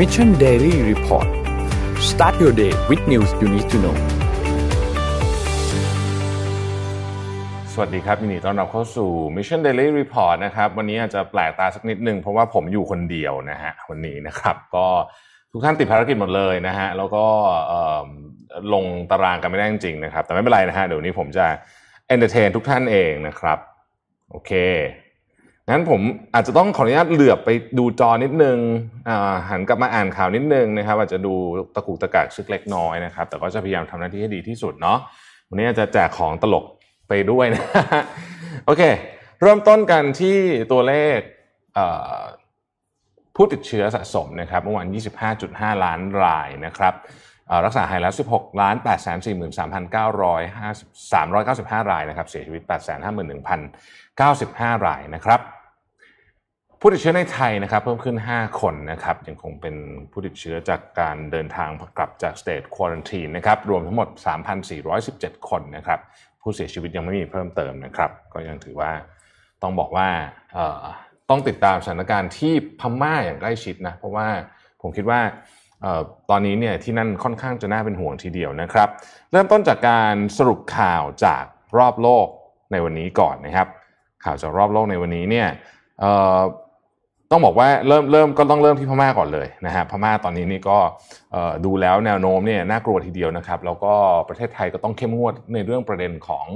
Mission Daily Report start your day with news you need to know สวัสดีครับยินดีต้อนรับเข้าสู่ Mission Daily Report นะครับ วันนี้อาจจะแปลกตาสักนิดนึงเพราะว่าผมอยู่คนเดียวนะฮะวันนี้นะครับ ก็ทุกท่านติดภารกิจหมดเลยนะฮะแล้วก็ลงตารางกันไม่ได้จริงๆนะครับ แต่ไม่เป็นไรนะฮะเดี๋ยววันนี้ผมจะ entertain ทุกท่านเองนะครับ โอเค งั้นผมอาจจะต้องขออนุญาตเหลือบไปดูจอนิดนึงหันกลับมาอ่านข่าวนิดนึงนะครับ อาจจะดูตะกุกตะกักซึกเล็กน้อยนะครับ แต่ก็จะพยายามทำหน้าที่ให้ดีที่สุดเนาะวันนี้จะแจกของตลกไปด้วยนะโอเค เริ่มต้นกันที่ตัวเลขผู้ติดเชื้อสะสมนะครับเมื่อวาน 25.5 ล้านรายนะครับรักษาหายแล้ว 16ล้าน8 4 3 3 9 5 รายนะครับ เสียชีวิต 8 5 1 95 รายนะครับ ผู้ติดเชื้อในไทยนะครับเพิ่มขึ้น 5 คนนะครับยังคงเป็นผู้ติดเชื้อจากการเดินทางกลับจากสเตทควอรันทีนนะครับรวมทั้งหมด 3,417 คนนะครับผู้เสียชีวิตยังไม่มีเพิ่มเติมนะครับ ก็ยังถือว่าต้องบอกว่าต้องติดตามสถานการณ์ที่พม่าอย่างใกล้ชิดนะเพราะว่าผมคิดว่าตอนนี้เนี่ยที่นั่นค่อนข้างจะน่าเป็นห่วงทีเดียวนะครับ เริ่มต้นจากการสรุปข่าวจากรอบโลกในวันนี้ก่อนนะครับ ข่าวจากรอบโลกในวันนี้เนี่ย ต้องบอกว่าเริ่มเริ่มก็ต้องเริ่มที่พม่าก่อนเลยนะฮะพม่าตอนนี้นี่ก็ดูแล้วแนวโน้มเนี่ยน่ากลัวทีเดียวนะครับ แล้วก็ประเทศไทยก็ต้องเข้มงวดในเรื่องประเด็นของ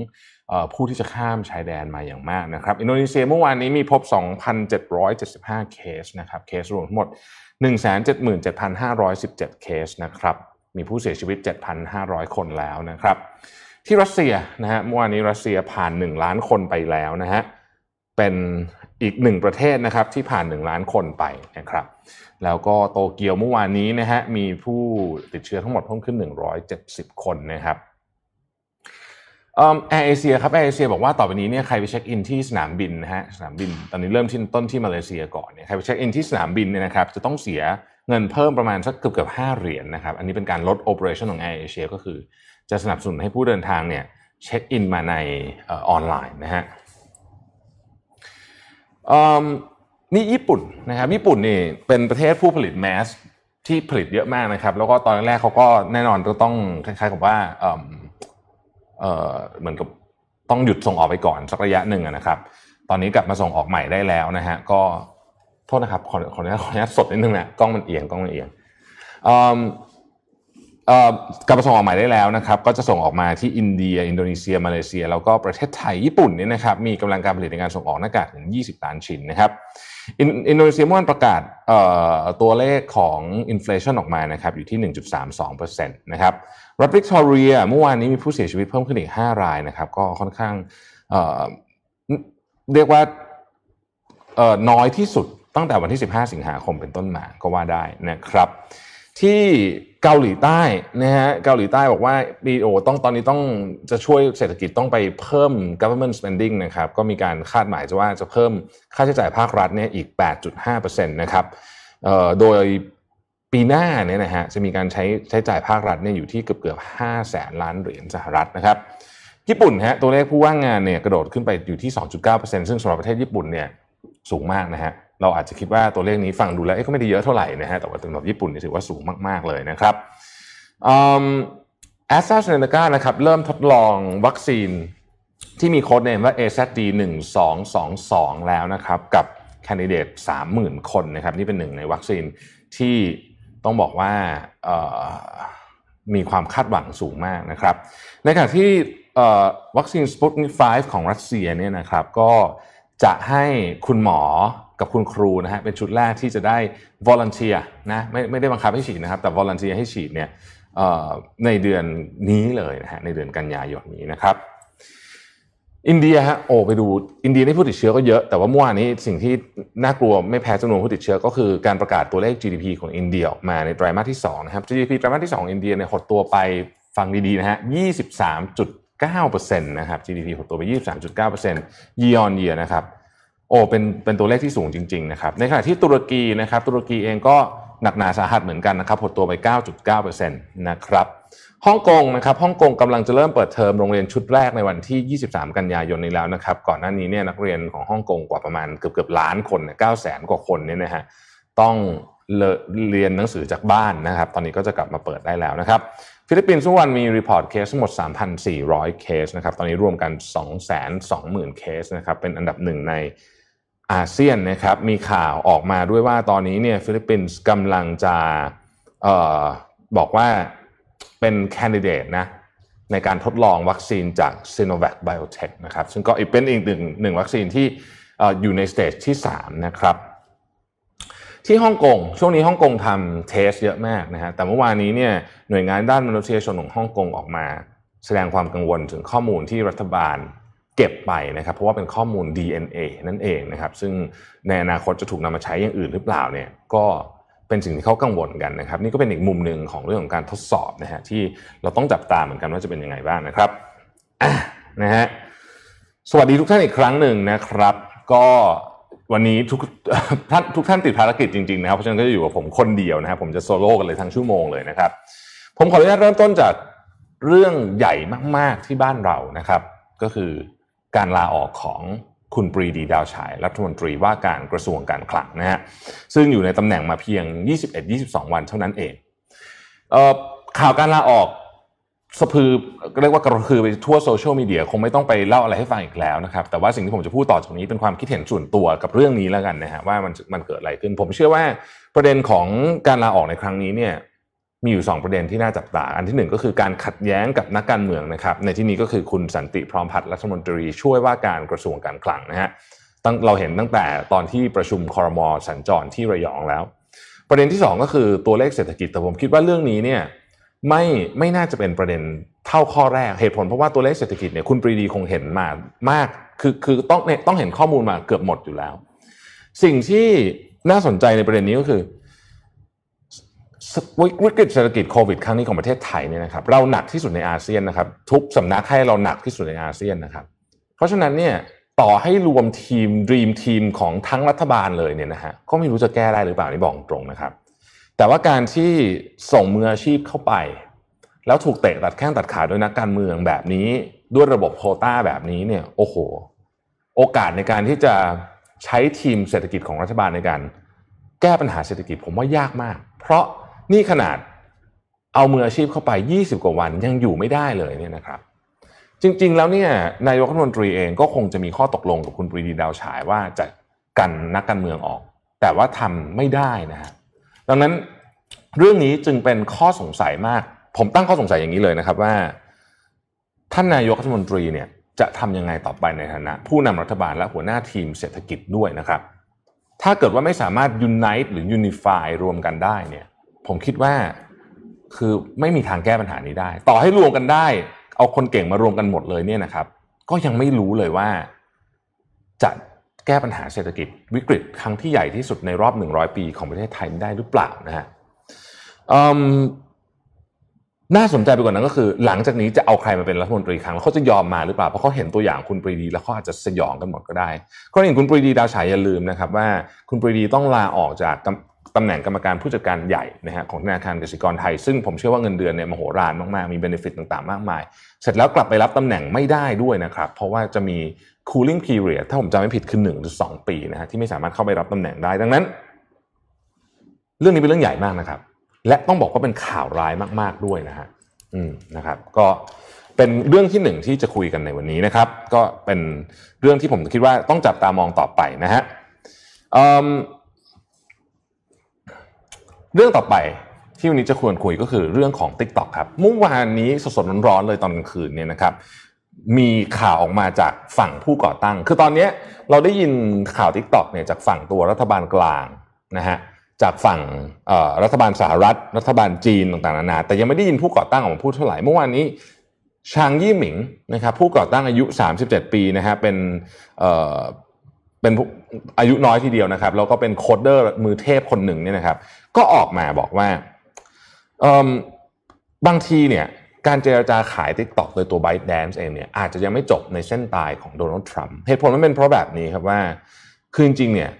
ผู้ที่จะข้ามชายแดนมาอย่างมากนะครับอินโดนีเซียเมื่อวานนี้มีพบ 2,775 เคสนะครับเคสรวมทั้งหมด 177,517 เคสนะครับมีผู้เสียชีวิต 7,500 คนแล้วนะครับ ที่รัสเซียนะฮะเมื่อวานนี้รัสเซียผ่าน 1 ล้านคนไปแล้วนะฮะ เป็นอีกหนึ่งประเทศนะครับที่ผ่าน 1 ล้านคนไปนะครับแล้วก็โตเกียวเมื่อวานนี้นะฮะมีผู้ติดเชื้อทั้งหมดเพิ่มขึ้น 170 คนนะครับแอร์เอเชียครับแอร์เอเชียบอกว่าต่อไปนี้เนี่ยใครไปเช็คอินที่สนามบินนะฮะสนามบินตอนนี้เริ่มที่ต้นที่มาเลเซียก่อนเนี่ยใครไปเช็คอินที่สนามบินเนี่ยนะครับจะต้องเสียเงินเพิ่มประมาณสักเกือบเกือบห้าเหรียญนะครับอันนี้เป็นการลด operation ของแอร์เอเชียก็คือ จะสนับสนุนให้ผู้เดินทางเนี่ยเช็คอินมาในออนไลน์นะฮะ นี่ญี่ปุ่นนะครับญี่ปุ่นนี่เป็นประเทศผู้ผลิตแมสที่ผลิตเยอะมากนะครับ แล้วก็ตอนแรกเขาก็แน่นอนก็ต้องคล้ายๆกับว่าเหมือนกับต้องหยุดส่งออกไปก่อนสักระยะหนึ่งนะครับ ตอนนี้กลับมาส่งออกใหม่ได้แล้วนะฮะก็โทษนะครับขอขออนุญาตขออนุญาตสดนิดนึงนะกล้องมันเอียงกล้องมันเอียง กลับมาส่งออกใหม่ได้แล้วนะครับก็จะส่งออกมาที่อินเดีย อินโดนีเซีย มาเลเซีย แล้วก็ประเทศไทยญี่ปุ่นเนี่ยนะครับมีกำลังการผลิตในการส่งออกหน้ากากถึง 20 ล้านชิ้นนะครับอินโดนีเซียเมื่อวานประกาศตัวเลขของ inflation ออกมานะครับอยู่ที่ 1.32%นะครับรัฐวิกตอเรียเมื่อวานนี้มีผู้เสียชีวิตเพิ่มขึ้นอีก 5 รายนะครับก็ค่อนข้างเรียกว่าน้อยที่สุดตั้งแต่วันที่ 15 สิงหาคมเป็นต้นมาก็ว่าได้นะครับที่ เกาหลีใต้นะฮะเกาหลีใต้บอกว่าดีโอต้องตอนนี้ต้องจะช่วยเศรษฐกิจต้องไปเพิ่ม government spending นะครับก็มีการคาดหมายจะว่าจะเพิ่มค่าใช้จ่ายภาครัฐเนี่ยอีก 8.5%นะครับโดยปีหน้าเนี่ยนะฮะจะมีการใช้ใช้จ่ายภาครัฐเนี่ยอยู่ที่เกือบเกือบ5แสนล้านเหรียญสหรัฐนะครับญี่ปุ่นฮะตัวเลขผู้ว่างงานเนี่ยกระโดดขึ้นไปอยู่ที่ 2.9%ซึ่งสำหรับประเทศญี่ปุ่นเนี่ยสูงมากนะฮะ เราอาจจะคิดว่าตัวเลขนี้ฟังดูแล้วก็ไม่ได้เยอะเท่าไหร่นะฮะแต่ว่าสำหรับญี่ปุ่นนี่ถือว่าสูงมาก ๆ เลยนะครับแอสตราเซเนกานะครับเริ่มทดลองวัคซีนที่มีโค้ดเนมว่า AZD 1222 แล้วนะครับ กับแคนดิเดต30,000 คนนะครับ นี่เป็นหนึ่งในวัคซีนที่ต้องบอกว่ามีความคาดหวังสูงมากนะครับ ในขณะที่วัคซีนสปุตนิก5ของรัสเซียเนี่ยนะครับ ก็จะให้คุณหมอ กับคุณครูนะฮะเป็นชุดแรกที่จะได้ volunteer นะไม่ไม่ได้บังคับให้ฉีดนะครับ แต่ volunteer ให้ฉีดเนี่ยในเดือนนี้เลยนะฮะในเดือนกันยายนนี้นะครับอินเดียฮะโอ้ไปดูอินเดียนี่ผู้ติดเชื้อก็เยอะ แต่ว่าเมื่อวานนี้สิ่งที่น่ากลัวไม่แพ้จำนวนผู้ติดเชื้อก็คือการประกาศตัวเลข GDP ของอินเดียออกมาในไตรมาสที่2นะครับ GDP ไตรมาสที่ 2 อินเดียเนี่ยหดตัวไปฟังดีๆนะฮะ23.9%นะครับ GDP หดตัวไป 23.9% year on year นะครับ อ้เป็นเป็นตัวเลขที่สูงจริงๆนะครับในขณะที่ตุรกีนะครับตุรกีเองก็หนักหนาสาหัสเหมือนกันนะครับหดตัวไป 9.9%นะครับฮ่องกงนะครับฮ่องกงกำลังจะเริ่มเปิดเทอมโรงเรียนชุดแรกในวันที่ 23 กันยายนนี้แล้วนะครับก่อนหน้านี้เนี่ยนักเรียนของฮ่องกงกว่าประมาณเกือบเกือบล้านคนเนี่ยเก้าแสนกว่าคนเนี่ยนะฮะต้องเรียนหนังสือจากบ้านนะครับ ตอนนี้ก็จะกลับมาเปิดได้แล้วนะครับ ฟิลิปปินส์ทุกวันมี report เคสทั้งหมด 3,400 เคสนะครับ ตอนนี้รวมกัน 220,000 เคสนะครับ เป็นอันดับหนึ่งใน อาเซียนนะครับมีข่าวออกมาด้วยว่าตอนนี้เนี่ยฟิลิปปินส์กำลังจะออบอกว่าเป็นแคนดิเดตนะในการทดลองวัคซีนจาก Sinovac Biotech นะครับซึ่งก็อีกเป็นอีกหนึ่งหนึ่งวัคซีนที่อยู่ใน stage ที่ 3 นะครับ ที่ฮ่องกงช่วงนี้ฮ่องกงทำ test เยอะมากนะฮะแต่เมื่อวานนี้เนี่ยหน่วยงานด้านมนุษยชนของฮ่องกงออกมา แสดงความกังวลถึงข้อมูลที่รัฐบาล เก็บไปนะครับเพราะว่าเป็นข้อมูล DNA นั่นเองนะครับซึ่งในอนาคตจะถูกนำมาใช้อย่างอื่นหรือเปล่าเนี่ยก็เป็นสิ่งที่เขากังวลกันนะครับ นี่ก็เป็นอีกมุมหนึ่งของเรื่องของการทดสอบนะฮะที่เราต้องจับตาเหมือนกันว่าจะเป็นยังไงบ้างนะครับนะฮะสวัสดีทุกท่านอีกครั้งหนึ่งนะครับ ก็วันนี้ทุกท่านทุกท่านติดภารกิจจริงๆนะครับเพราะฉะนั้นก็จะอยู่กับผมคนเดียวนะครับผมจะโซโล่กันเลยทั้งชั่วโมงเลยนะครับ ผมขออนุญาตเริ่มต้นจากเรื่องใหญ่มาก ๆที่บ้านเรานะครับ ก็คือ การลาออกของคุณปรีดีดาวฉายรัฐมนตรีว่าการกระทรวงการคลังนะฮะซึ่งอยู่ในตำแหน่งมาเพียง 21-22 วันเท่านั้นเองเออข่าวการลาออกสะพือเรียกว่ากระคือไปทั่วโซเชียลมีเดียคงไม่ต้องไปเล่าอะไรให้ฟังอีกแล้วนะครับแต่ว่าสิ่งที่ผมจะพูดต่อจากนี้เป็นความคิดเห็นส่วนตัวกับเรื่องนี้แล้วกันนะฮะว่ามันมันเกิดอะไรขึ้น ผมเชื่อว่าประเด็นของการลาออกในครั้งนี้เนี่ย มีอยู่ 2 ประเด็นที่น่าจับตา อันที่ 1 ก็คือการขัดแย้งกับนักการเมืองนะครับ ในที่นี้ก็คือคุณสันติพร้อมพัฒน์รัฐมนตรีช่วยว่าการกระทรวงการคลังนะฮะตั้งเราเห็นตั้งแต่ตอนที่ประชุมคอรมอสัญจรที่ระยองแล้ว ประเด็นที่ 2 ก็คือตัวเลขเศรษฐกิจแต่ผมคิดว่าเรื่องนี้เนี่ยไม่ไม่น่าจะเป็นประเด็นเท่าข้อแรกเหตุผลเพราะว่าตัวเลขเศรษฐกิจเนี่ยคุณปรีดีคงเห็นมามาก คือคือต้องเนี่ยต้องเห็นข้อมูลมาเกือบหมดอยู่แล้ว สิ่งที่น่าสนใจในประเด็นนี้ก็คือ วิกฤตเศรษฐกิจโควิดครั้งนี้ของประเทศไทยเนี่ยนะครับเราหนักที่สุดในอาเซียนนะครับ ทุกสำนักให้เราหนักที่สุดในอาเซียนนะครับ เพราะฉะนั้นเนี่ยต่อให้รวมทีมดีมทีมของทั้งรัฐบาลเลยเนี่ยนะฮะก็ไม่รู้จะแก้ได้หรือเปล่านี่บอกตรงนะครับ แต่ว่าการที่ส่งมืออาชีพเข้าไป แล้วถูกเตะตัดแข้งตัดขาโดยนักการเมืองแบบนี้ด้วยระบบโคต้าแบบนี้เนี่ยโอ้โห โอกาสในการที่จะใช้ทีมเศรษฐกิจของรัฐบาลในการ แก้ปัญหาเศรษฐกิจผมว่ายากมาก เพราะ นี่ขนาดเอามืออาชีพเข้าไป 20 กว่าวันยังอยู่ไม่ได้เลยเนี่ยนะครับ จริงๆแล้วเนี่ยนายกรัฐมนตรีเองก็คงจะมีข้อตกลงกับคุณปรีดีดาวฉายว่าจะกันนักการเมืองออก แต่ว่าทำไม่ได้นะฮะดังนั้นเรื่องนี้จึงเป็นข้อสงสัยมาก ผมตั้งข้อสงสัยอย่างนี้เลยนะครับว่า ท่านนายกรัฐมนตรีเนี่ยจะทำยังไงต่อไปในฐานะ ผู้นำรัฐบาลและหัวหน้าทีมเศรษฐกิจด้วยนะครับ ถ้าเกิดว่าไม่สามารถยูนไนต์หรือยูนิฟายรวมกันได้เนี่ย ผมคิดว่าคือไม่มีทางแก้ปัญหานี้ได้ ต่อให้รวมกันได้ เอาคนเก่งมารวมกันหมดเลยเนี่ยนะครับ ก็ยังไม่รู้เลยว่า จะแก้ปัญหาเศรษฐกิจ วิกฤตครั้งที่ใหญ่ที่สุดในรอบ 100 ปีของประเทศไทยได้หรือเปล่านะฮะน่าสนใจไปกว่านั้นก็คือ หลังจากนี้จะเอาใครมาเป็นรัฐมนตรีคลังแล้วเขาจะยอมมาหรือเปล่าเพราะเขาเห็นตัวอย่างคุณปรีดีแล้วเขาอาจจะสยองกันหมดก็ได้ก็อย่างคุณปรีดีดาวฉายอย่าลืมนะครับว่าคุณปรีดีต้องลาออกจาก ตำแหน่งกรรมการผู้จัดการใหญ่นะฮะของธนาคารกสิกรไทย ซึ่งผมเชื่อว่าเงินเดือนเนี่ยมโหฬารมากๆ มี benefit ต่างๆ มากมาย เสร็จแล้วกลับไปรับตำแหน่งไม่ได้ด้วยนะครับ เพราะว่าจะมี cooling period ถ้าผมจำไม่ผิดคือหนึ่งหรือสองปีนะฮะที่ไม่สามารถเข้าไปรับตำแหน่งได้ดังนั้น เรื่องนี้เป็นเรื่องใหญ่มากนะครับ และต้องบอกว่าเป็นข่าวร้ายมาก ๆด้วยนะฮะอืมนะครับ ก็เป็นเรื่องที่หนึ่งที่จะคุยกันในวันนี้นะครับ ก็เป็นเรื่องที่ผมคิดว่าต้องจับตามองต่อไปนะฮะ เรื่องต่อไปที่วันนี้จะควรคุยก็คือเรื่องของ Tik t o อกครับเมื่อวานนี้สดๆร้อนๆเลยตอนกลางคืนเนี่ยนะครับมีข่าวออกมาจากฝั่งผู้ก่อตั้ง คือตอนนี้เราได้ยินข่าว Tik t o อกเนี่ยจากฝั่งตัวรัฐบาลกลางนะฮะจากฝั่งรัฐบาลสหรัฐ รัฐบาลจีนต่างๆนานาแต่ยังไม่ได้ยินผู้ก่อตั้งออกมาพูดเท่าไหร่เมื่อวานนี้ชางยี่หมิงนะครับผู้ก่อตั้งอายุ 37 ปีนะฮะเป็นเป็นอายุน้อยทีเดียวนะครับแล้วก็เป็นโคดเดอร์มือเทพคนหนึ่งเนี่ยนะครับ ก็ออกมาบอกว่าบางทีเนี่ยการเจรจาขาย Tik t o อกโดยตัว ByteDance เองเนี่ยอาจจะยังไม่จบในเส้นตายของโดนัลด์ทรัมป์เหตุผลมันเป็นเพราะแบบนี้ครับว่า คือจริงๆเนี่ย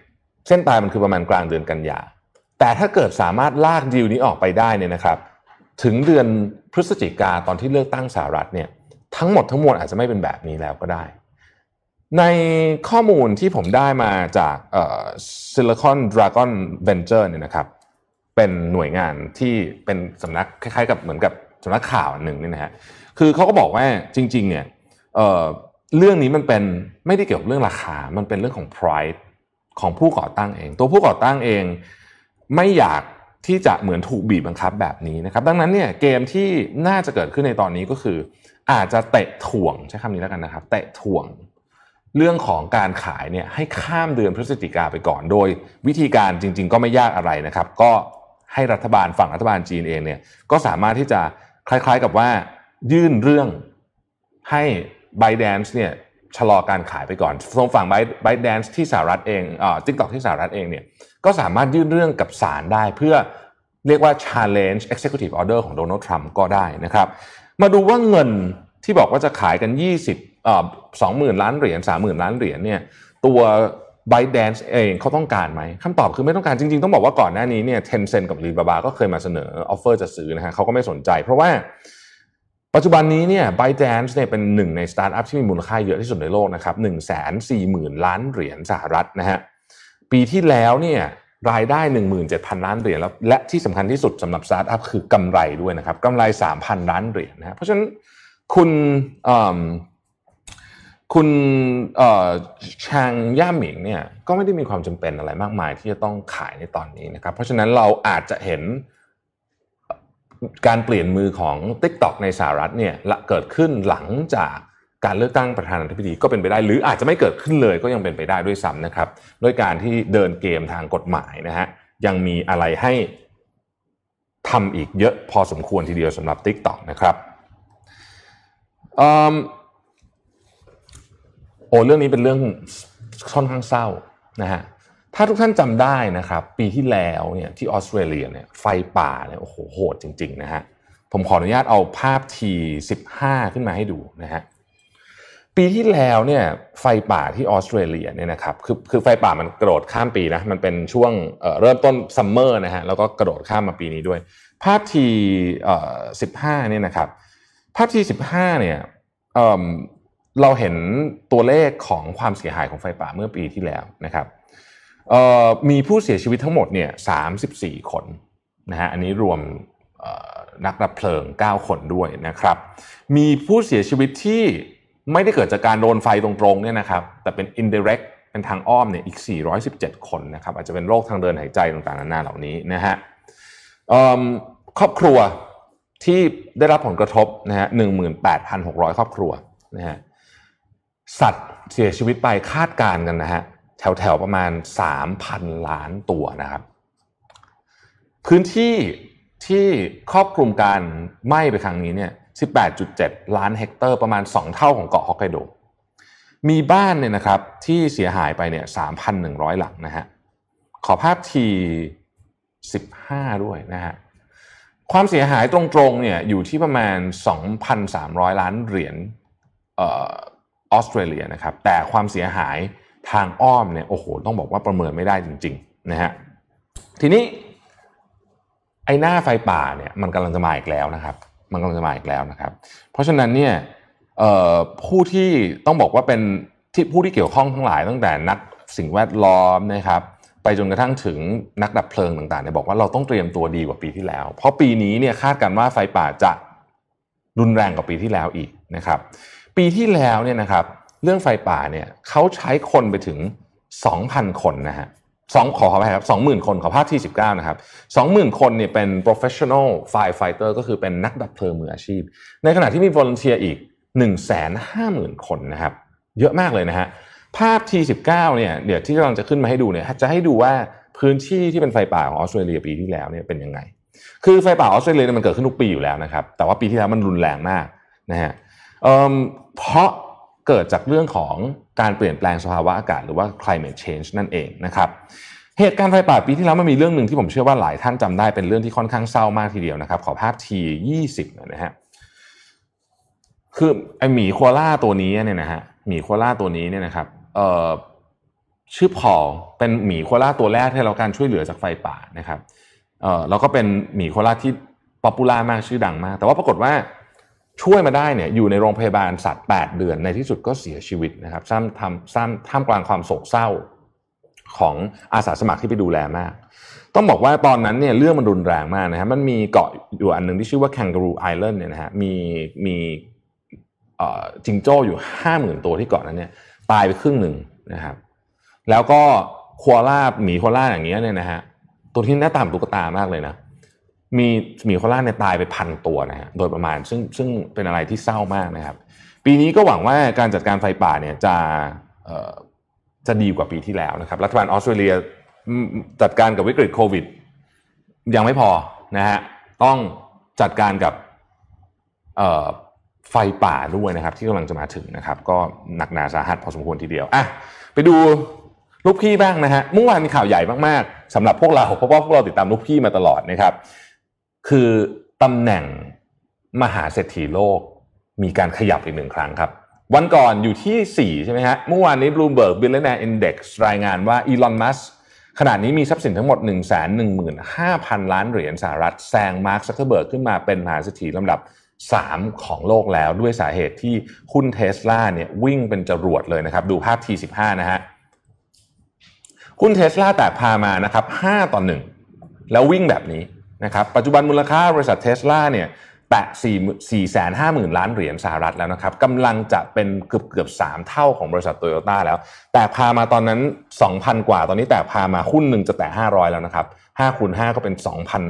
เส้นตายมันคือประมาณกลางเดือนกันยา แต่ถ้าเกิดสามารถลากดีลนี้ออกไปได้เนี่ยนะครับ ถึงเดือนพฤศจิกาตอนที่เลือกตั้งสหรัฐเนี่ยทั้งหมดทั้งมวลอาจจะไม่เป็นแบบนี้แล้วก็ได้ ในข้อมูลที่ผมได้มาจาก Silicon Dragon Venture เนี่ยนะครับ เป็นหน่วยงานที่เป็นสำนักคล้ายๆ กับเหมือนกับสำนักข่าวหนึ่งนี่นะฮะคือเขาก็บอกว่าจริง ๆ เนี่ยเเรื่องนี้มันเป็นไม่ได้เกี่ยวกับเรื่องราคา มันเป็นเรื่องของ pride ของผู้ก่อตั้งเอง ตัวผู้ก่อตั้งเองไม่อยากที่จะเหมือนถูกบีบบังคับแบบนี้นะครับ ดังนั้นเนี่ยเกมที่น่าจะเกิดขึ้นในตอนนี้ก็คือ อาจจะเตะถ่วงใช้คำนี้แล้วกันนะครับ เตะถ่วงเรื่องของการขายเนี่ยให้ข้ามเดือนพฤศจิกาไปก่อนโดย วิธีการจริง ๆ ก็ไม่ยากอะไรนะครับ ก็ ให้รัฐบาลฝั่งรัฐบาลจีนเองเนี่ยก็สามารถที่จะคล้ายๆกับว่ายื่นเรื่องให้ b y d a n c e เนี่ยชะลอการขายไปก่อนทรงฝั่ง b y d a n c e ที่สหรัฐเองอ่าทิกตอกที่สหรัฐเองเนี่ยก็สามารถยื่นเรื่องกับศาลได้เพื่อเรียกว่า challenge executive order ของโดนัลด์ทรัมป์ก็ได้นะครับ มาดูว่าเงินที่บอกว่าจะขายกัน 20อ่า20,000 ล้านเหรียญ30,000 ล้านเหรียญเนี่ยตัว b y d a n c e เองเขาต้องการไหมคำตอบคือไม่ต้องการจริง ๆ ต้องบอกว่าก่อนหน้านี้เนี่ย Tencent กับ Alibaba ก็เคยมาเสนอ offer จะซื้อนะฮะเขาก็ไม่สนใจ เพราะว่าปัจจุบันนี้เนี่ย ByteDance เนี่ยเป็นหนึ่งในสตาร์ทอัพที่มีมูลค่าเยอะที่สุดในโลกนะครับ1 4 0 0 0 0ล้านเหรียญสหรัฐนะฮะปีที่แล้วเนี่ยรายได้ 17,000 ล้านเหรียญแล้วและที่สำคัญที่สุดสำหรับสตาร์ทอัพคือกำไรด้วยนะครับกำไร 3,000 ล้านเหรียญนะเพราะฉะนั้นคุณ คุณชางย่าหมิงเนี่ยก็ไม่ได้มีความจำเป็นอะไรมากมายที่จะต้องขายในตอนนี้นะครับ เพราะฉะนั้นเราอาจจะเห็นการเปลี่ยนมือของ TikTok ในสหรัฐเนี่ยเกิดขึ้นหลังจากการเลือกตั้งประธานาธิบดีก็เป็นไปได้ หรืออาจจะไม่เกิดขึ้นเลยก็ยังเป็นไปได้ด้วยซ้ำนะครับด้วยการที่เดินเกมทางกฎหมายนะฮะยังมีอะไรให้ทำอีกเยอะพอสมควรทีเดียวสำหรับ TikTok นะครับโอ้เรื่องนี้เป็นเรื่องค่อนข้างเศร้านะฮะถ้าทุกท่านจำได้นะครับ ปีที่แล้วเนี่ยที่ออสเตรเลียเนี่ยไฟป่าเนี่ยโอ้โหโหดจริง ๆ นะฮะผมขออนุญาตเอาภาพที15 ขึ้นมาให้ดูนะฮะปีที่แล้วเนี่ยไฟป่าที่ออสเตรเลียเนี่ยนะครับคือคือไฟป่ามันกระโดดข้ามปีนะมันเป็นช่วงเเริ่มต้นซัมเมอร์นะฮะแล้วก็กระโดดข้ามมาปีนี้ด้วย ภาพทีสิบห้าเนี่ยนะครับภาพทีสิบห้าเนี่ย เราเห็นตัวเลขของความเสียหายของไฟป่าเมื่อปีที่แล้วนะครับมีผู้เสียชีวิตทั้งหมดเนี่ย34คนนะฮะอันนี้รวมนักดับเพลิง 9 คนด้วยนะครับ มีผู้เสียชีวิตที่ไม่ได้เกิดจากการโดนไฟตรงๆเนี่ยนะครับ แต่เป็น indirect เป็นทางอ้อมเนี่ยอีก 417 คนนะครับ อาจจะเป็นโรคทางเดินหายใจต่างๆนานาเหล่านี้นะฮะครอบครัวที่ได้รับผลกระทบนะฮะ18,600 ครอบครัวนะฮะ สัตว์เสียชีวิตไปคาดการณ์กันนะฮะแถวๆประมาณ 3,000 ล้านตัวนะครับ พื้นที่ที่ครอบคลุมการไหม้ไปครั้งนี้เนี่ย 18.7 ล้านเฮกเตอร์ประมาณ 2 เท่าของเกาะฮอกไกโด มีบ้านเนี่ยนะครับที่เสียหายไปเนี่ย 3,100 หลังนะฮะ ขอภาพที 15 ด้วยนะฮะ ความเสียหายตรงๆเนี่ยอยู่ที่ประมาณ 2,300 ล้านเหรียญ ออสเตรเลียนะครับแต่ความเสียหายทางอ้อมเนี่ยโอ้โหต้องบอกว่าประเมินไม่ได้จริงๆนะฮะทีนี้ไอ้หน้าไฟป่าเนี่ยมันกำลังจะมาอีกแล้วนะครับมันกำลังจะมาอีกแล้วนะครับ เพราะฉะนั้นเนี่ยผู้ที่ต้องบอกว่าเป็นที่ผู้ที่เกี่ยวข้องทั้งหลายตั้งแต่นักสิ่งแวดล้อมนะครับไปจนกระทั่งถึงนักดับเพลิงต่างๆเนี่ยบอกว่าเราต้องเตรียมตัวดีกว่าปีที่แล้ว เพราะปีนี้เนี่ยคาดกันว่าไฟป่าจะรุนแรงกว่าปีที่แล้วอีกนะครับ ปีที่แล้วเนี่ยนะครับเรื่องไฟป่าเนี่ยเขาใช้คนไปถึง 2,000 คนนะฮะสองขอขอไปครับสองหมื่นคนขอภาพที่สิบเก้านะครับสองหมื่นคนเนี่ยเป็น professional firefighter ก็คือเป็นนักดับเพลิงมืออาชีพ ในขณะที่มี volunteer อีก1นึ่งแสนห้าหมื่นคนนะครับ เยอะมากเลยนะฮะภาพที่สิบเก้าเนี่ยเดี๋ยวที่กำลังจะขึ้นมาให้ดูเนี่ยจะให้ดูว่าพื้นที่ที่เป็นไฟป่าของออสเตรเลียปีที่แล้วเนี่ยเป็นยังไง คือไฟป่าออสเตรเลียมันเกิดขึ้นทุกปีอยู่แล้วนะครับ แต่ว่าปีที่แล้วมันรุนแรงมากนะฮะ เพราะเกิดจากเรื่องของการเปลี่ยนแปลงสภาวะอากาศหรือว่า climate change นั่นเองนะครับเหตุการณ์ไฟป่าปีที่แล้วมันมีเรื่องหนึ่งที่ผมเชื่อว่าหลายท่านจำได้เป็นเรื่องที่ค่อนข้างเศร้ามากทีเดียวนะครับ ขอภาพทียี่สิบนะฮะคือไอหมีโคล่าตัวนี้เนี่ยนะฮะหมีโคล่าตัวนี้เนี่ยนะครับเอ่อชื่อพอเป็นหมีโคล่าตัวแรกที่เราการช่วยเหลือจากไฟป่านะครับเอ่อแล้วก็เป็นหมีโคล่าที่popular มากชื่อดังมาก แต่ว่าปรากฏว่า ช่วยมาได้เนี่ยอยู่ในโรงพยาบาลสัตว์ 8 เดือนในที่สุดก็เสียชีวิตนะครับซ้ำทำซ้ำท่ามกลางความโศกเศร้าของอาสาสมัครที่ไปดูแลมาก ต้องบอกว่าตอนนั้นเนี่ยเรื่องมันรุนแรงมากนะฮะมันมีเกาะอยู่อันหนึ่งที่ชื่อว่า Kangaroo Island เนี่ยนะฮะมีมีจิงโจ้อยู่ห้าหมื่นตัวที่เกาะนั้นเนี่ยตายไปครึ่งหนึ่งนะครับแล้วก็โคอาล่าหมีโคอาล่าอย่างเงี้ยเนี่ยนะฮะตัวที่หน้าตามตุ๊กตามากเลยนะ มีหมีโควอล่าเนี่ยตายไปพันตัวนะฮะโดยประมาณซึ่งซึ่งเป็นอะไรที่เศร้ามากนะครับ ปีนี้ก็หวังว่าการจัดการไฟป่าเนี่ยจะจะดีกว่าปีที่แล้วนะครับ รัฐบาลออสเตรเลียจัดการกับวิกฤตโควิด ยังไม่พอนะฮะต้องจัดการกับไฟป่าด้วยนะครับ ที่กำลังจะมาถึงนะครับ ก็หนักหนาสาหัสพอสมควรทีเดียวอะไปดูลูกพี่บ้างนะฮะเมื่อวานมีข่าวใหญ่มากๆสำหรับพวกเราเพราะว่าพวกเราติดตามลูกพี่มาตลอดนะครับ คือตำแหน่งมหาเศรษฐีโลกมีการขยับอีกหนึ่งครั้งครับ วันก่อนอยู่ที่ 4 ใช่ไหมฮะ เมื่อวานนี้ Bloomberg Billionaire Index รายงานว่าอีลอนมัสขณะนี้มีทรัพย์สินทั้งหมด 1 1 5 0 0 0 ล้านเหรียญสหรัฐแซงมาร์คซักเคอร์เบิร์กขึ้นมาเป็นมหาเศรษฐีลำดับ 3 ของโลกแล้วด้วยสาเหตุที่หุ้นเทสลาเนี่ยวิ่งเป็นจรวดเลยนะครับ ดูภาพ T15 นะฮะหุ้นเทสลาแตกพามานะครับ5ต่อ 1 แล้ววิ่งแบบนี้ นะครับปัจจุบันมูลค่าบริษัทเทสลาเนี่ยแตะ4 4 5 0 0 0 0 ล้านเหรียญสหรัฐแล้วนะครับกำลังจะเป็นเกือบเกือบ3เท่าของบริษัทโตโยต้าแล้ว แต่พามาตอนนั้น 2,000 กว่าตอนนี้แต่พามาหุ้นหนึ่งจะแตะ500 แล้วนะครับ5คูณ5ก็เป็น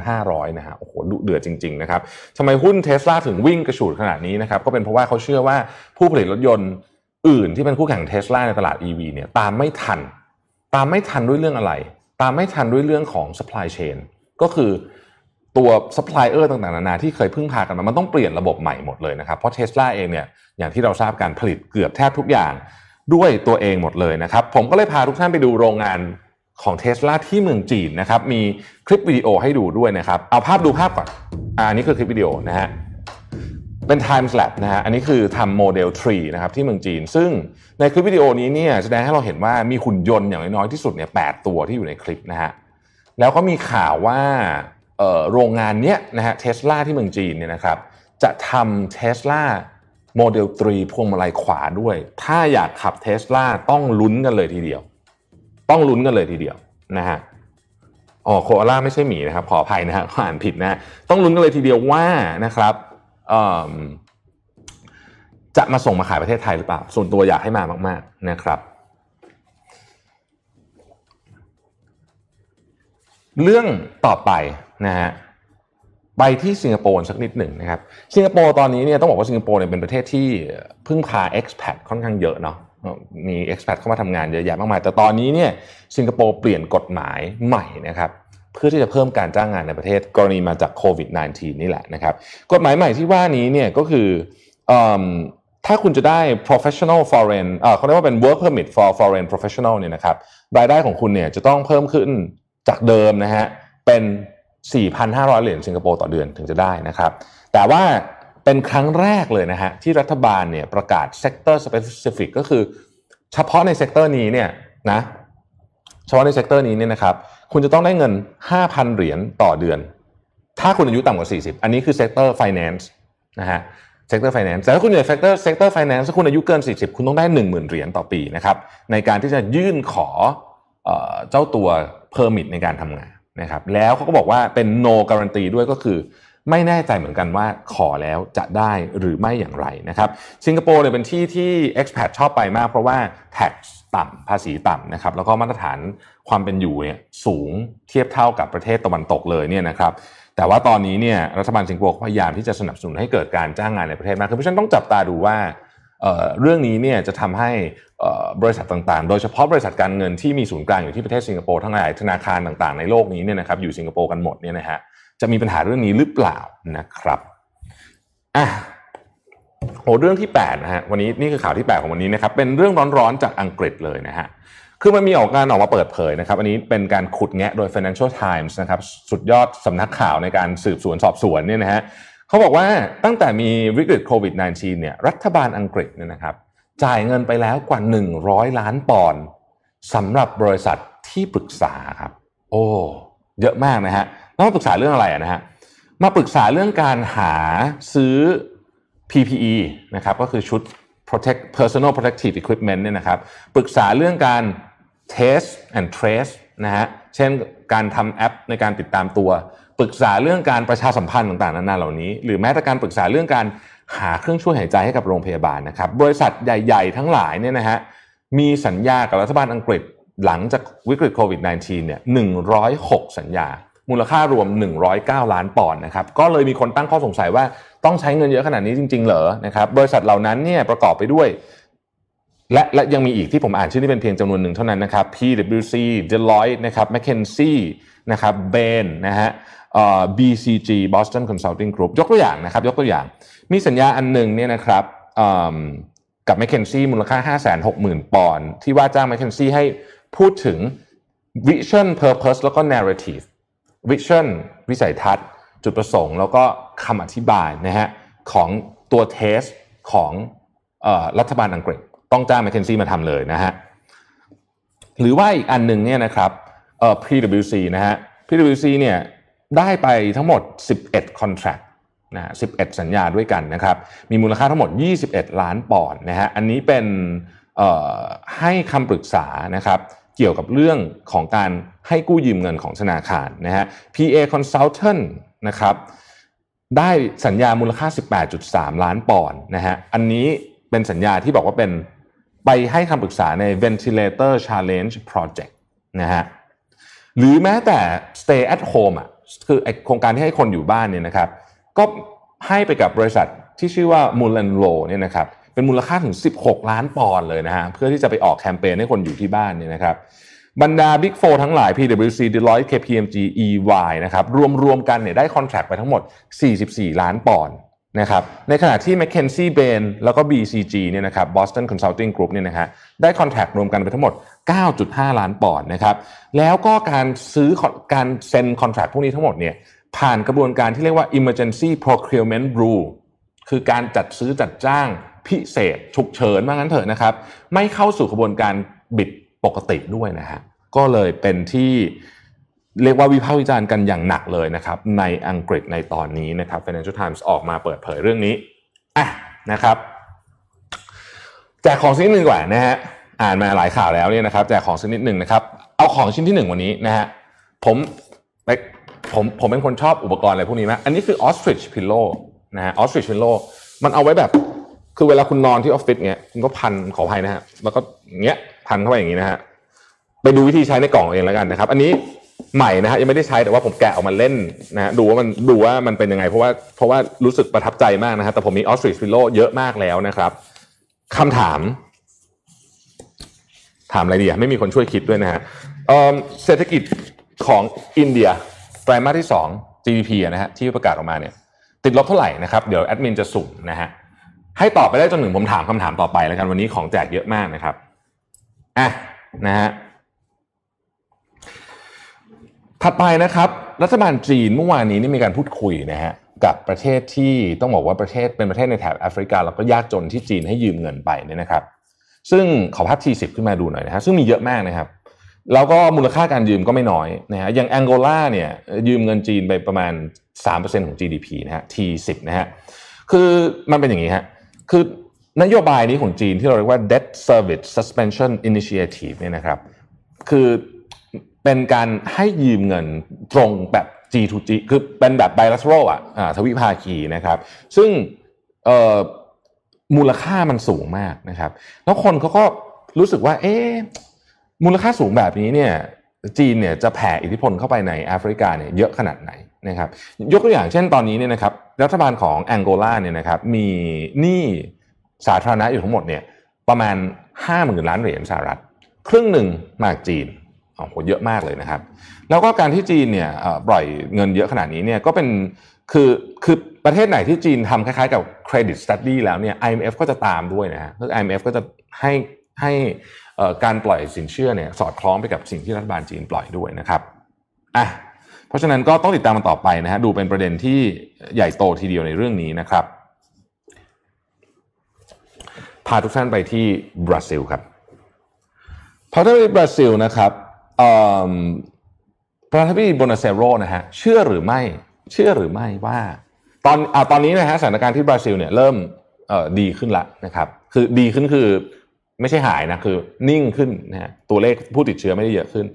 2,500 นะฮะโอ้โหดุเดือดจริง ๆ นะครับทำไมหุ้นเทสลาถึงวิ่งกระฉูดขนาดนี้นะครับก็เป็นเพราะว่าเขาเชื่อว่าผู้ผลิตรถยนต์อื่นที่เป็นคู่แข่งเทสลาในตลาด EV เนี่ยตามไม่ทัน ตามไม่ทันด้วยเรื่องอะไร ตามไม่ทันด้วยเรื่องของ supply chain ก็คือ ตัวซัพพลายเออร์ต่างๆนานาที่เคยพึ่งพากันมามันต้องเปลี่ยนระบบใหม่หมดเลยนะครับ เพราะเทสลาเองเนี่ยอย่างที่เราทราบการผลิตเกือบแทบทุกอย่างด้วยตัวเองหมดเลยนะครับ ผมก็เลยพาทุกท่านไปดูโรงงานของเทสลาที่เมืองจีนนะครับ มีคลิปวิดีโอให้ดูด้วยนะครับ เอาภาพดูภาพก่อนอันนี้คือคลิปวิดีโอนะฮะเป็น time lapse นะฮะอันนี้คือทำโมเดล 3 นะครับที่เมืองจีน ซึ่งในคลิปวิดีโอนี้เนี่ยแสดงให้เราเห็นว่ามีหุ่นยนต์อย่างน้อยที่สุดเนี่ยแปดตัวที่อยู่ในคลิปนะฮะแล้วก็มีข่าวว่า โรงงานเนี้ยนะฮะเทสลาที่เมืองจีนเนี่ยนะครับจะทำเทสลาโมเดล3พวงมาลัยขวาด้วย ถ้าอยากขับเทสลาต้องลุ้นกันเลยทีเดียว ต้องลุ้นกันเลยทีเดียวนะฮะอ๋อโคอาล่าไม่ใช่หมีนะครับ ขออภัยนะฮะอ่านผิดนะต้องลุ้นกันเลยทีเดียวว่านะครับจะมาส่งมาขายประเทศไทยหรือเปล่า ส่วนตัวอยากให้มามาก ๆ นะครับ เรื่องต่อไป นะฮะไปที่สิงคโปร์สักนิดหนึ่งนะครับสิงคโปร์ตอนนี้เนี่ยต้องบอกว่าสิงคโปร์เนี่ยเป็นประเทศที่พึ่งพา expat ค่อนข้างเยอะเนาะมี expat เข้ามาทำงานเยอะแยะมากมาย แต่ตอนนี้เนี่ยสิงคโปร์เปลี่ยนกฎหมายใหม่นะครับเพื่อที่จะเพิ่มการจ้างงานในประเทศกรณีมาจากโควิด -19 นี่แหละนะครับกฎหมายใหม่ที่ว่านี้เนี่ยก็คือถ้าคุณจะได้ professional foreign เขาเรียกว่าเป็น work permit for foreign professional เนี่ยนะครับรายได้ของคุณเนี่ยจะต้องเพิ่มขึ้นจากเดิมนะฮะเป็น 4,500 เหรียญสิงคโปร์ต่อเดือนถึงจะได้นะครับ แต่ว่าเป็นครั้งแรกเลยนะฮะที่รัฐบาลเนี่ยประกาศ sector specific ก็คือ เฉพาะใน sector นี้เนี่ยนะเฉพาะใน sector นี้เนี่ยนะครับคุณจะต้องได้เงิน 5,000 เหรียญต่อเดือน ถ้าคุณอายุต่ำกว่า 40 อันนี้คือเซกเตอร์ finance นะฮะเซกเตอร์ไฟแนนซ์แต่ถ้าคุณอยู่ในเซกเตอร์เซกเตอร์ไฟแนนซ์ถ้าคุณอายุเกิน 40 คุณต้องได้ 10,000 เหรียญต่อปีนะครับในการที่จะยื่นขอเจ้าตัว permit ในการทำงาน นะครับแล้วเขาก็บอกว่าเป็น no guarantee ด้วยก็คือไม่แน่ใจเหมือนกันว่าขอแล้วจะได้หรือไม่อย่างไรนะครับสิงคโปร์เนี่ยเป็นที่ที่ expat ชอบไปมาก เพราะว่า tax ต่ำภาษีต่ำนะครับแล้วก็มาตรฐานความเป็นอยู่เนี่ยสูงเทียบเท่ากับประเทศตะวันตกเลยเนี่ยนะครับแต่ว่าตอนนี้เนี่ยรัฐบาลสิงคโปร์พยายามที่จะสนับสนุนให้เกิดการจ้างงานในประเทศมากขึ้นเพราะฉะนั้นต้องจับตาดูว่า เรื่องนี้เนี่ยจะทำให้บริษัทต่างๆ โดยเฉพาะบริษัทการเงินที่มีศูนย์กลางอยู่ที่ประเทศสิงคโปร์ทั้งหลายธนาคารต่างๆในโลกนี้เนี่ยนะครับอยู่สิงคโปร์กันหมดเนี่ยนะฮะจะมีปัญหาเรื่องนี้หรือเปล่านะครับอะโหเรื่องที่8นะฮะวันนี้นี่คือข่าวที่8ของวันนี้นะครับเป็นเรื่องร้อนๆจากอังกฤษเลยนะฮะคือมันมีออกการออกมาเปิดเผยนะครับ อันนี้เป็นการขุดแงะโดย Financial Times นะครับสุดยอดสำนักข่าวในการสืบสวนสอบสวนเนี่ยนะฮะ เขาบอกว่าตั้งแต่มีวิกฤตโควิด -19 เนี่ยรัฐบาลอังกฤษเนี่ยนะครับ จ่ายเงินไปแล้วกว่า 100 ล้านปอนด์สำหรับบริษัทที่ปรึกษาครับ โอ้เยอะมากนะฮะแล้วมาปรึกษาเรื่องอะไรนะฮะมาปรึกษาเรื่องการหาซื้อ PPE นะครับก็คือชุด protect personal protective equipment เนี่ยนะครับปรึกษาเรื่องการ test and trace นะฮะเช่นการทำแอปในการติดตามตัว ปรึกษาเรื่องการประชาสัมพันธ์ต่างๆนานาเหล่านี้ หรือแม้แต่การปรึกษาเรื่องการหาเครื่องช่วยหายใจให้กับโรงพยาบาลนะครับ บริษัทใหญ่ ๆ ทั้งหลายเนี่ยนะฮะมีสัญญากับรัฐบาลอังกฤษหลังจากวิกฤตโควิด -19 เนี่ย 106 สัญญา มูลค่ารวม 109 ล้านปอนด์นะครับ ก็เลยมีคนตั้งข้อสงสัยว่าต้องใช้เงินเยอะขนาดนี้จริง ๆ เหรอนะครับ บริษัทเหล่านั้นเนี่ยประกอบไปด้วย และและยังมีอีกที่ผมอ่านชื่อนี่เป็นเพียงจำนวนหนึ่งเท่านั้นนะครับ PwC Deloitte นะครับ McKinsey นะครับ Bain นะฮะ BCG Boston Consulting Group ยกตัวอย่างนะครับ ยกตัวอย่าง มีสัญญาอันหนึ่งเนี่ยนะครับกับ McKinsey มูลค่า 560,000 ปอนด์ที่ว่าจ้าง McKinsey ให้พูดถึง Vision Purpose แล้วก็ Narrative Vision วิสัยทัศน์ จุดประสงค์ แล้วก็คำอธิบายนะฮะของตัวเทสของรัฐบาลอังกฤษ ต้องจ้าง McKinsey มาทำเลยนะฮะหรือว่าอีกอันหนึ่งเนี่ยนะครับเอ่อ PwC นะฮะ PwC เนี่ยได้ไปทั้งหมด 11 contract นะ11 สัญญาด้วยกันนะครับ มีมูลค่าทั้งหมด 21 ล้านปอนด์นะฮะ อันนี้เป็นให้คำปรึกษานะครับ เกี่ยวกับเรื่องของการให้กู้ยืมเงินของธนาคารนะฮะ PA Consultant นะครับ ได้สัญญามูลค่า 18.3 ล้านปอนด์นะฮะ อันนี้เป็นสัญญาที่บอกว่าเป็น ไปให้คำปรึกษาใน Ventilator Challenge Project นะฮะหรือแม้แต่ Stay at Home อะคือโครงการที่ให้คนอยู่บ้านเนี่ยนะครับ ก็ให้ไปกับบริษัทที่ชื่อว่า m u l a n l o เนี่ยนะครับเป็นมูลค่าถึง 16 ล้านปอนด์เลยนะฮะเพื่อที่จะไปออกแคมเปญให้คนอยู่ที่บ้านเนี่ยนะครับบรรดา Big 4ทั้งหลาย PwC Deloitte KPMG EY นะครับรวมๆกันเนี่ยได้คอนแทคไปทั้งหมด 44 ล้านปอนด์ นะครับในขณะที่ McKinsey Bain แล้วก็ BCG เนี่ยนะครับ Boston Consulting Group เนี่ยนะฮะได้คอนแทครวมกันไปทั้งหมด 9.5 ล้านปอนด์นะครับแล้วก็การซื้อการเซ็นคอนแทคพวกนี้ทั้งหมดเนี่ยผ่านกระบวนการที่เรียกว่า emergency procurement rule คือการจัดซื้อจัดจ้างพิเศษฉุกเฉินว่างั้นเถอะนะครับ ไม่เข้าสู่กระบวนการบิดปกติด้วยนะฮะก็เลยเป็นที่ เรียกว่าวิพากษ์วิจารณ์กันอย่างหนักเลยนะครับในอังกฤษในตอนนี้นะครับ Financial Times ออกมาเปิดเผยเรื่องนี้อะนะครับแจกของชิ้นหนึ่งกว่านนะฮะอ่านมาหลายข่าวแล้วเนี่ยนะครับแจกของชิ้นนิดหนึ่งนะครับเอาของชิ้นที่หนึ่งวันนี้นะฮะผมไปผมผมเป็นคนชอบอุปกรณ์อะไรพวกนี้มากอันนี้คือ ostrich pillow นะฮะ ostrich pillow มันเอาไว้แบบคือเวลาคุณนอนที่ออฟฟิศเงี้ยคุณก็พันขออภัยนะฮะแล้วก็เงี้ยพันเข้าไปอย่างนี้นะฮะไปดูวิธีใช้ในกล่องเองแล้วกันนะครับ อันนี้ ใหม่นะฮะยังไม่ได้ใช้แต่ว่าผมแกะออกมาเล่นนะฮะดูว่ามันดูว่ามันเป็นยังไง เพราะว่าเพราะว่ารู้สึกประทับใจมากนะฮะแต่ผมมี ostrich pillow เยอะมากแล้วนะครับคำถาม ถามอะไรดีอะไม่มีคนช่วยคิดด้วยนะฮะเศรษฐกิจของอินเดียไตรมาสที่ 2 GDP นะฮะที่ประกาศออกมาเนี่ย ติดลบเท่าไหร่นะครับเดี๋ยวแอดมินจะสุ่มนะฮะให้ตอบไปได้จนถึงผมถามคำถามต่อไปแล้วกันวันนี้ของแจกเยอะมากนะครับอะนะฮะ ถัดไปนะครับ รัฐบาลจีนเมื่อวานนี้นี่มีการพูดคุยนะฮะกับประเทศที่ต้องบอกว่าประเทศเป็นประเทศในแถบแอฟริกา แล้วก็ยากจนที่จีนให้ยืมเงินไปเนี่ยนะครับ ซึ่งขอภาพทีสิบขึ้นมาดูหน่อยนะฮะซึ่งมีเยอะมากนะครับ แล้วก็มูลค่าการยืมก็ไม่น้อยนะฮะอย่างแองโกลาเนี่ยยืมเงินจีนไปประมาณ 3%ของ GDP นะฮะ T10 นะฮะคือมันเป็นอย่างนี้ฮะคือนโยบายนี้ของจีนที่เราเรียกว่า debt service suspension initiative เนี่ยนะครับ คือ เป็นการให้ยืมเงินตรงแบบ G to G คือเป็นแบบ bilateral อะทวิภาคีนะครับ ซึ่งมูลค่ามันสูงมากนะครับ แล้วคนเขาก็รู้สึกว่า เอ๊มูลค่าสูงแบบนี้เนี่ยจีนเนี่ยจะแผ่อิทธิพลเข้าไปในแอฟริกาเนี่ยเยอะขนาดไหนนะครับ ยกตัวอย่างเช่นตอนนี้เนี่ยนะครับรัฐบาลของแองโกลาเนี่ยนะครับมีหนี้สาธารณะอยู่ทั้งหมดเนี่ยประมาณ 5 0,000 ล้านเหรียญสหรัฐ ครึ่งหนึ่งมาจากจีน โอ้โหเยอะมากเลยนะครับ แล้วก็การที่จีนเนี่ยปล่อยเงินเยอะขนาดนี้เนี่ยก็เป็นคือคือประเทศไหนที่จีนทำคล้ายๆกับเครดิตสตัดดี้แล้วเนี่ย IMF ก็จะตามด้วยนะฮะคือ IMF ก็จะให้ให้การปล่อยสินเชื่อเนี่ยสอดคล้องไปกับสิ่งที่รัฐบาลจีนปล่อยด้วยนะครับอะเพราะฉะนั้นก็ต้องติดตามมันต่อไปนะฮะดูเป็นประเด็นที่ใหญ่โตทีเดียวในเรื่องนี้นะครับพาทุกท่านไปที่บราซิลครับพาท่านไปบราซิลนะครับ ประธานาธิบดีโบนาเซโรนะฮะเชื่อหรือไม่เชื่อหรือไม่ว่า ตอนอตอนนี้นะฮะสถานการณ์ที่บราซิลเนี่ยเริ่มดีขึ้นละนะครับ คือดีขึ้นคือไม่ใช่หายนะคือนิ่งขึ้นนะฮะตัวเลขผู้ติดเชื้อไม่ได้เยอะขึ้น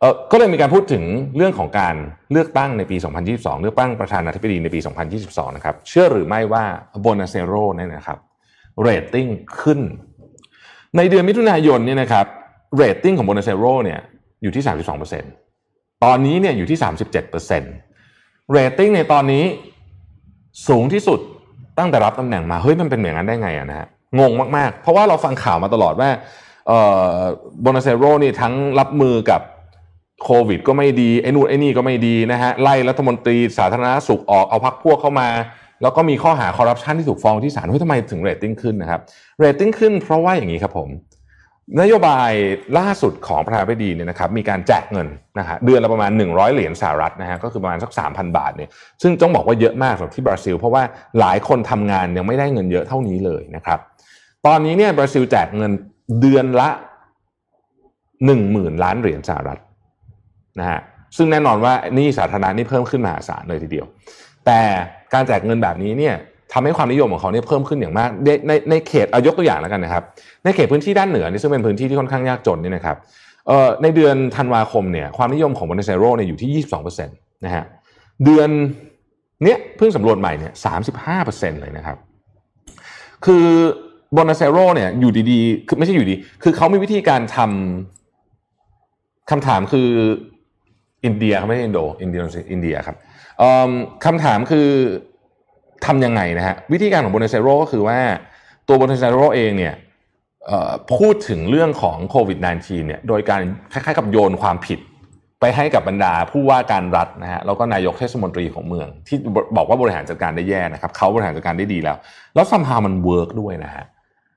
เออก็เลยมีการพูดถึงเรื่องของการเลือกตั้งในปี 2022 เลือกตั้งประธานาธิบดีในปี 2022 นะครับ เชื่อหรือไม่ว่าโบนาเซโรเนี่ยนะครับเรตติ้งขึ้น ในเดือนมิถุนายนเนี่ยนะครับเรตติ้งของโบนาเซโรเนี่ย อยู่ที่ 32%ตอนนี้เนี่ยอยู่ที่ 37%เรตติ้งในตอนนี้สูงที่สุดตั้งแต่รับตำแหน่งมา เฮ้ยมันเป็นอย่างนั้นได้ไงอะนะฮะงงมากๆ เพราะว่าเราฟังข่าวมาตลอดว่าโบนาเซโรนี่ทั้งรับมือกับโควิด ก็ไม่ดี ไอ้นู่นไอ้นี่ก็ไม่ดีนะฮะไล่รัฐมนตรีสาธารณสุขออกเอาพรรคพวกเข้ามา แล้วก็มีข้อหาคอร์รัปชันที่ถูกฟ้องที่ศาลเฮ้ยทำไมถึงเรตติ้งขึ้นนะครับเรตติ้งขึ้นเพราะว่าอย่างนี้ครับผม นโยบายล่าสุดของประธานาธิบดีเนี่ยนะครับมีการแจกเงินนะฮะเดือนละประมาณ 100 เหรียญสหรัฐนะฮะก็คือประมาณสัก 3,000 บาทเนี่ยซึ่งต้องบอกว่าเยอะมากสำหรับที่บราซิล เพราะว่าหลายคนทำงานยังไม่ได้เงินเยอะเท่านี้เลยนะครับตอนนี้เนี่ยบราซิลแจกเงินเดือนละ 10,000 ล้านเหรียญสหรัฐนะฮะซึ่งแน่นอนว่านี่สาธารณะนี่เพิ่มขึ้นมหาศาลเลยทีเดียว แต่การแจกเงินแบบนี้เนี่ย ทำให้ความนิยมของเขาเนี่ยเพิ่มขึ้นอย่างมากในในในเขตเอายกตัวอย่างแล้วกันนะครับ ในเขตพื้นที่ด้านเหนือนี่ซึ่งเป็นพื้นที่ที่ค่อนข้างยากจนนี่นะครับเอ่อในเดือนธันวาคมเนี่ยความนิยมของบอนเซโรเนี่ยอยู่ที่ 22%นะฮะเดือนเนี้ยเพิ่งสำรวจใหม่เนี่ย35%เลยนะครับ คือบอนเซโรเนี่ยอยู่ดีๆคือไม่ใช่อยู่ดี คือเขามีวิธีการทำคำถามคืออินเดียเขาไม่ใช่อินโดอินเดียอินเดียครับคำถามคือ ทำยังไงนะฮะวิธีการของโบนเซโรก็คือว่าตัวโบนเซโรเองเนี่ยพูดถึงเรื่องของโควิด -19 เนี่ยโดยการคล้ายๆกับโยนความผิดไปให้กับบรรดาผู้ว่าการรัฐนะฮะแล้วก็นายกเทศมนตรีของเมือง ที่บอกว่าบริหารจัดการได้แย่นะครับเขาบริหารจัดการได้ดีแล้ว แล้ว somehow มัน work ด้วยนะฮะ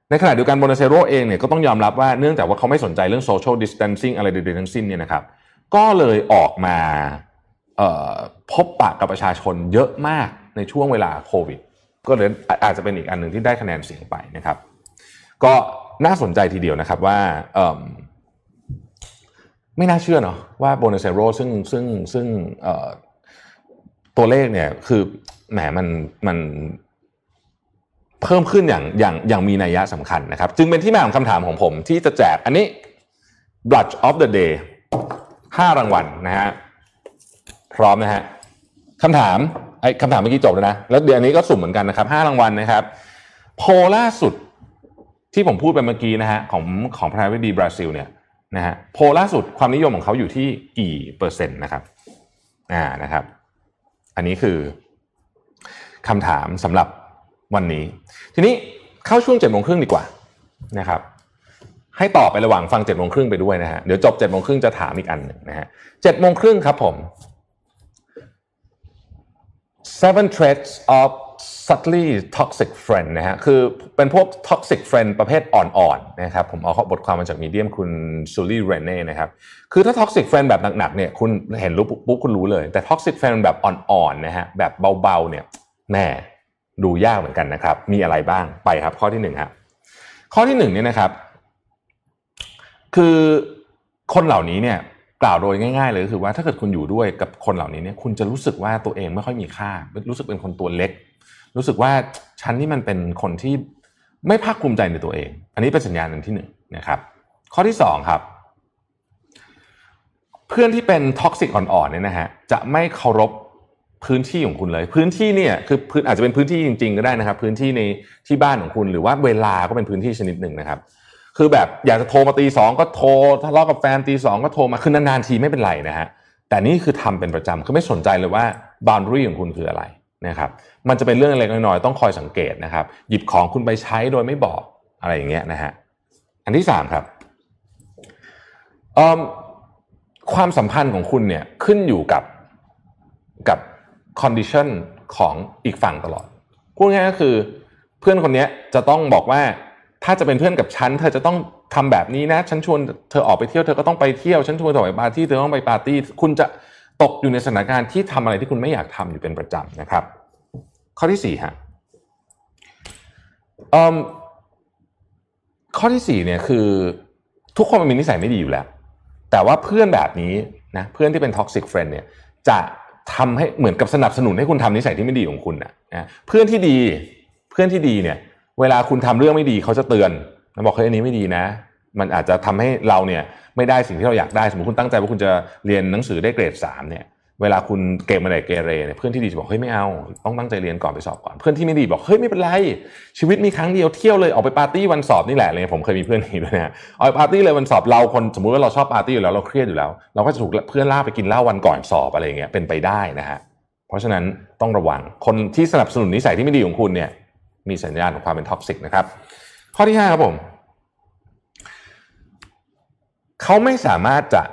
ในขณะเดียวกันโบนาเซโรเองเนี่ยก็ต้องยอมรับว่าเนื่องจากว่าเขาไม่สนใจเรื่อง social distancing อะไรใดๆทั้งสิ้นเนี่ยนะครับก็เลยออกมาพบปะกับประชาชนเยอะมาก ในช่วงเวลาโควิด ก็เลยอาจจะเป็นอีกอันหนึ่งที่ได้คะแนนเสียงไปนะครับ ก็น่าสนใจทีเดียวนะครับว่าไม่น่าเชื่อเนาะว่าโบนัสเซโรซึ่งซึ่งซึ่งตัวเลขเนี่ยคือแหมมันมันเพิ่มขึ้นอย่างอย่างอย่างมีนัยยะสำคัญนะครับ จึงเป็นที่มาของคำถามของผมที่จะแจกอันนี้ Blush of the Day ห้ารางวัลนะฮะพร้อมนะฮะคำถาม อ้คำถามเมื่อกี้จบแล้วนะ แล้วเดือนนี้ก็สุ่มเหมือนกันนะครับห้ารางวัลนะครับ โพล่าสุดที่ผมพูดไปเมื่อกี้นะฮะของของประธานาธิบดีบราซิลเนี่ยนะฮะโพล่าสุดความนิยมของเขาอยู่ที่กี่เปอร์เซ็นต์นะครับอ่านะครับ อันนี้คือคำถามสำหรับวันนี้ ทีนี้เข้าช่วงเจ็ดโมงครึ่งดีกว่านะครับ ให้ต่อไประหว่างฟังเจ็ดโมงครึ่งไปด้วยนะฮะเดี๋ยวจบเจ็ดโมงครึ่งจะถามอีกอันหนึ่งนะฮะเจ็ดโมงครึ่งครับผม seven traits of subtly toxic friend นะฮะคือเป็นพวก toxic friend ประเภทอ่อนๆนะครับผมเอาข้อบทความมาจากมีเดียมคุณซูลี่เรเน่นะครับคือถ้า toxic friend แบบหนักๆเนี่ยคุณเห็นรู้ปุ๊บคุณรู้เลย แต่ toxic friend แบบอ่อนๆนะฮะแบบเบาๆเนี่ยแม่ดูยากเหมือนกันนะครับ มีอะไรบ้างไปครับข้อที่หนึ่งครับข้อที่หนึ่งเนี่ยนะครับ คือคนเหล่านี้เนี่ย กล่าวโดยง่าย ๆ เลยก็คือว่าถ้าเกิดคุณอยู่ด้วยกับคนเหล่านี้เนี่ยคุณจะรู้สึกว่าตัวเองไม่ค่อยมีค่า รู้สึกเป็นคนตัวเล็ก รู้สึกว่าฉันนี่มันเป็นคนที่ไม่ภาคภูมิใจในตัวเอง อันนี้เป็นสัญญาณหนึ่งที่หนึ่งนะครับ ข้อที่สองครับ เพื่อนที่เป็น toxic อ่อนๆเนี่ยนะฮะจะไม่เคารพพื้นที่ของคุณเลย พื้นที่เนี่ยคือพื้นอาจจะเป็นพื้นที่จริง ๆ ก็ได้นะครับ พื้นที่ในที่บ้านของคุณ หรือว่าเวลาก็เป็นพื้นที่ชนิดหนึ่งนะครับ คือแบบอยากจะโทรมาตีสองก็โทรทะเลาะกับแฟนตีสองก็โทรมาคือนานๆทีไม่เป็นไรนะฮะแต่นี่คือทำเป็นประจำคือไม่สนใจเลยว่าบา u รี่ของคุณคืออะไรนะครับมันจะเป็นเรื่องเล็กน้อยๆต้องคอยสังเกตนะครับ หยิบของคุณไปใช้โดยไม่บอกอะไรอย่างเงี้ยนะฮะอันที่สามครับความสัมพันธ์ของคุณเนี่ยขึ้นอยู่กับกับ condition ของอีกฝั่งตลอดพูดง่ายก็คือ เพื่อนคนนี้จะต้องบอกว่า ถ้าจะเป็นเพื่อนกับฉันเธอจะต้องทำแบบนี้นะ ฉันชวนเธอออกไปเที่ยวเธอก็ต้องไปเที่ยว ฉันชวนเธอไปปาร์ตี้เธอต้องไปปาร์ตี้ คุณจะตกอยู่ในสถานการณ์ที่ทำอะไรที่คุณไม่อยากทำอยู่เป็นประจำนะครับ ข้อที่สี่ฮะข้อที่สี่เนี่ยคือทุกคนมันมีนิสัยไม่ดีอยู่แล้ว แต่ว่าเพื่อนแบบนี้นะเพื่อนที่เป็น toxic friend เนี่ยจะทำให้เหมือนกับสนับสนุนให้คุณทำนิสัยที่ไม่ดีของคุณนะนะเพื่อนที่ดีเพื่อนที่ดีเนี่ย เวลาคุณทำเรื่องไม่ดีเขาจะเตือนแล้วบอกเฮ้ยอันนี้ไม่ดีนะ มันอาจจะทำให้เราเนี่ยไม่ได้สิ่งที่เราอยากได้สมมติคุณตั้งใจว่าคุณจะเรียนหนังสือได้เกรดสามเนี่ยเวลาคุณเกมอะไรเกเรเนี่ยเพื่อนที่ดีจะบอกเฮ้ยไม่เอาต้องตั้งใจเรียนก่อนไปสอบก่อน เพื่อนที่ไม่ดีบอกเฮ้ยไม่เป็นไร ชีวิตมีครั้งเดียวเที่ยวเลยออกไปปาร์ตี้วันสอบนี่แหละเลยผมเคยมีเพื่อนนี้ด้วยนะออกไปปาร์ตี้เลยวันสอบเราคนสมมุติว่าเราชอบปาร์ตี้อยู่แล้วเราเครียดอยู่แล้ว เราก็จะถูกเพื่อนลากไปกินเหล้าวันก่อนสอบอะไรเงี้ยเป็นไปได้นะฮะเพราะฉะนั้นต้องระวังคนที่สนับสนุนนิสัยที่ไม่ดีของคุณเนี่ย มีสัญญาณของความเป็น toxic นะครับ ข้อที่ห้าครับผม เขาไม่สามารถจะ